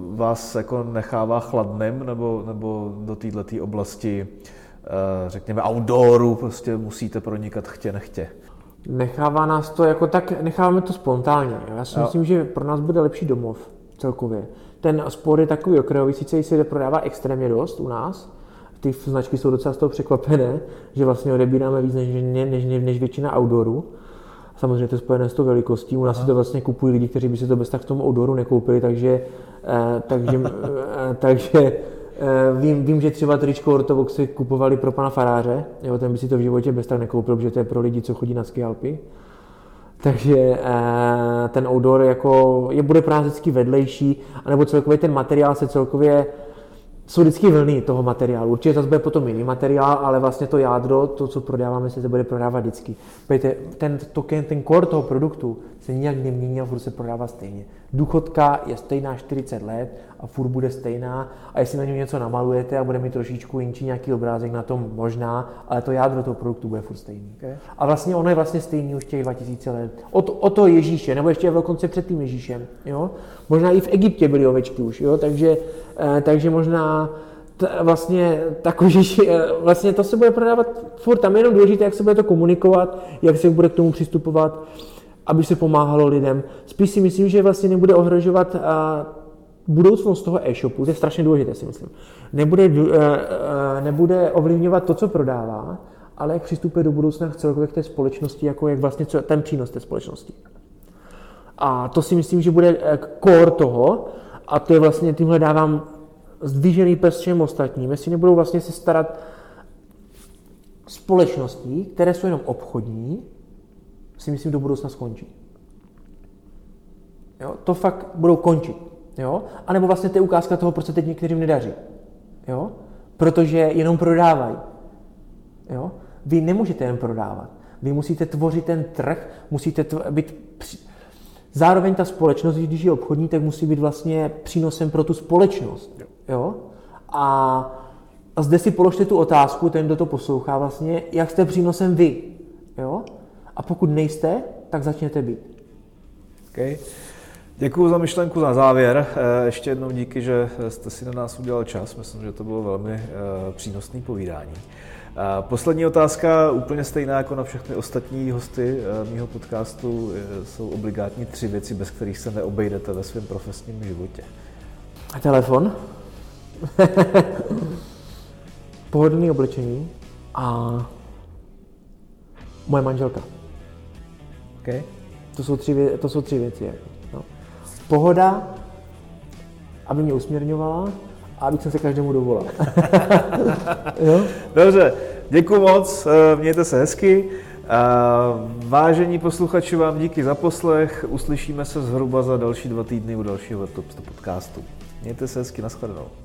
Speaker 1: vás jako nechává chladným nebo, nebo do této oblasti Eh, řekněme, outdooru prostě musíte pronikat chtě nechtě.
Speaker 2: Nechává nás to jako tak, necháváme to spontánně. Já si jo. myslím, že pro nás bude lepší domov celkově. Ten sport je takový okrajový, sice se prodává extrémně dost u nás, ty značky jsou docela z toho překvapené, že vlastně odebíráme víc než, než, než, než většina outdooru. Samozřejmě to je spojené s tou velikostí. U nás si to vlastně kupují lidi, kteří by si to bez tak v tom outdooru nekoupili, takže, eh, takže, eh, takže Eh, vím, vím, že třeba tričko Ortovox si kupovali pro pana faráře, jo, ten by si to v životě bez tak nekoupil, protože to je pro lidi, co chodí na skialpy. Takže eh, ten outdoor jako je bude vždycky vedlejší, anebo celkově ten materiál se celkově jsou vždycky vlny toho materiálu. Určitě zase bude potom jiný materiál, ale vlastně to jádro, to, co prodáváme, se bude prodávat vždycky. Pojďte, ten token, ten core toho produktu se nijak nemění a furt se prodává stejně. Důchodka je stejná 40 let a furt bude stejná a jestli na něm něco namalujete a bude mít trošičku jinčí nějaký obrázek na tom možná, ale to jádro toho produktu bude furt stejný. Okay. A vlastně ono je vlastně stejný už těch 2000 let. O to, o to Ježíše, nebo ještě dokonce před tím Ježíšem. Jo? Možná i v Egyptě byly ovečky už, jo? Takže, eh, takže možná t, vlastně takový, eh, vlastně to se bude prodávat furt, tam je jenom důležité, jak se bude to komunikovat, jak se bude k tomu přistupovat, aby se pomáhalo lidem. Spíš si myslím, že vlastně nebude ohrožovat eh, budoucnost toho e-shopu, to je strašně důležité si myslím, nebude, nebude ovlivňovat to, co prodává, ale jak přistupuje do budoucna celkově k té společnosti, jako jak vlastně co, ten přínos té společnosti. A to si myslím, že bude eh, core toho, a to je vlastně, tímhle dávám zdvížený pes všem ostatním, jestli nebudou vlastně se starat společností, které jsou jenom obchodní, si myslím, do budoucna skončí. Jo? To fakt budou končit. Jo? A nebo vlastně to je ukázka toho, proč se teď některým nedaří. Jo? Protože jenom prodávají. Jo? Vy nemůžete jen prodávat. Vy musíte tvořit ten trh, musíte tvo- být Zároveň ta společnost, když je obchodní, tak musí být vlastně přínosem pro tu společnost. Jo? A, a zde si položte tu otázku, ten, kdo to poslouchá vlastně, jak jste přínosem vy. Jo? A pokud nejste, tak začněte být.
Speaker 1: Okay. Děkuji za myšlenku na závěr. Eh, ještě jednou díky, že jste si na nás udělal čas. Myslím, že to bylo velmi eh, přínosné povídání. Poslední otázka, úplně stejná jako na všechny ostatní hosty eh, mého podcastu, jsou obligátní tři věci, bez kterých se neobejdete ve svém profesním životě.
Speaker 2: A telefon? Pohodlný oblečení a moje manželka.
Speaker 1: Okay.
Speaker 2: To, jsou tři, to jsou tři věci. Jako, no. Pohoda, aby mě usměrňovala a abych se každému dovolal.
Speaker 1: jo? Dobře, děkuji moc, eh, mějte se hezky. Eh, vážení posluchači, vám díky za poslech. Uslyšíme se zhruba za další dva týdny u dalšího Top podcastu. Mějte se hezky, nashledanou.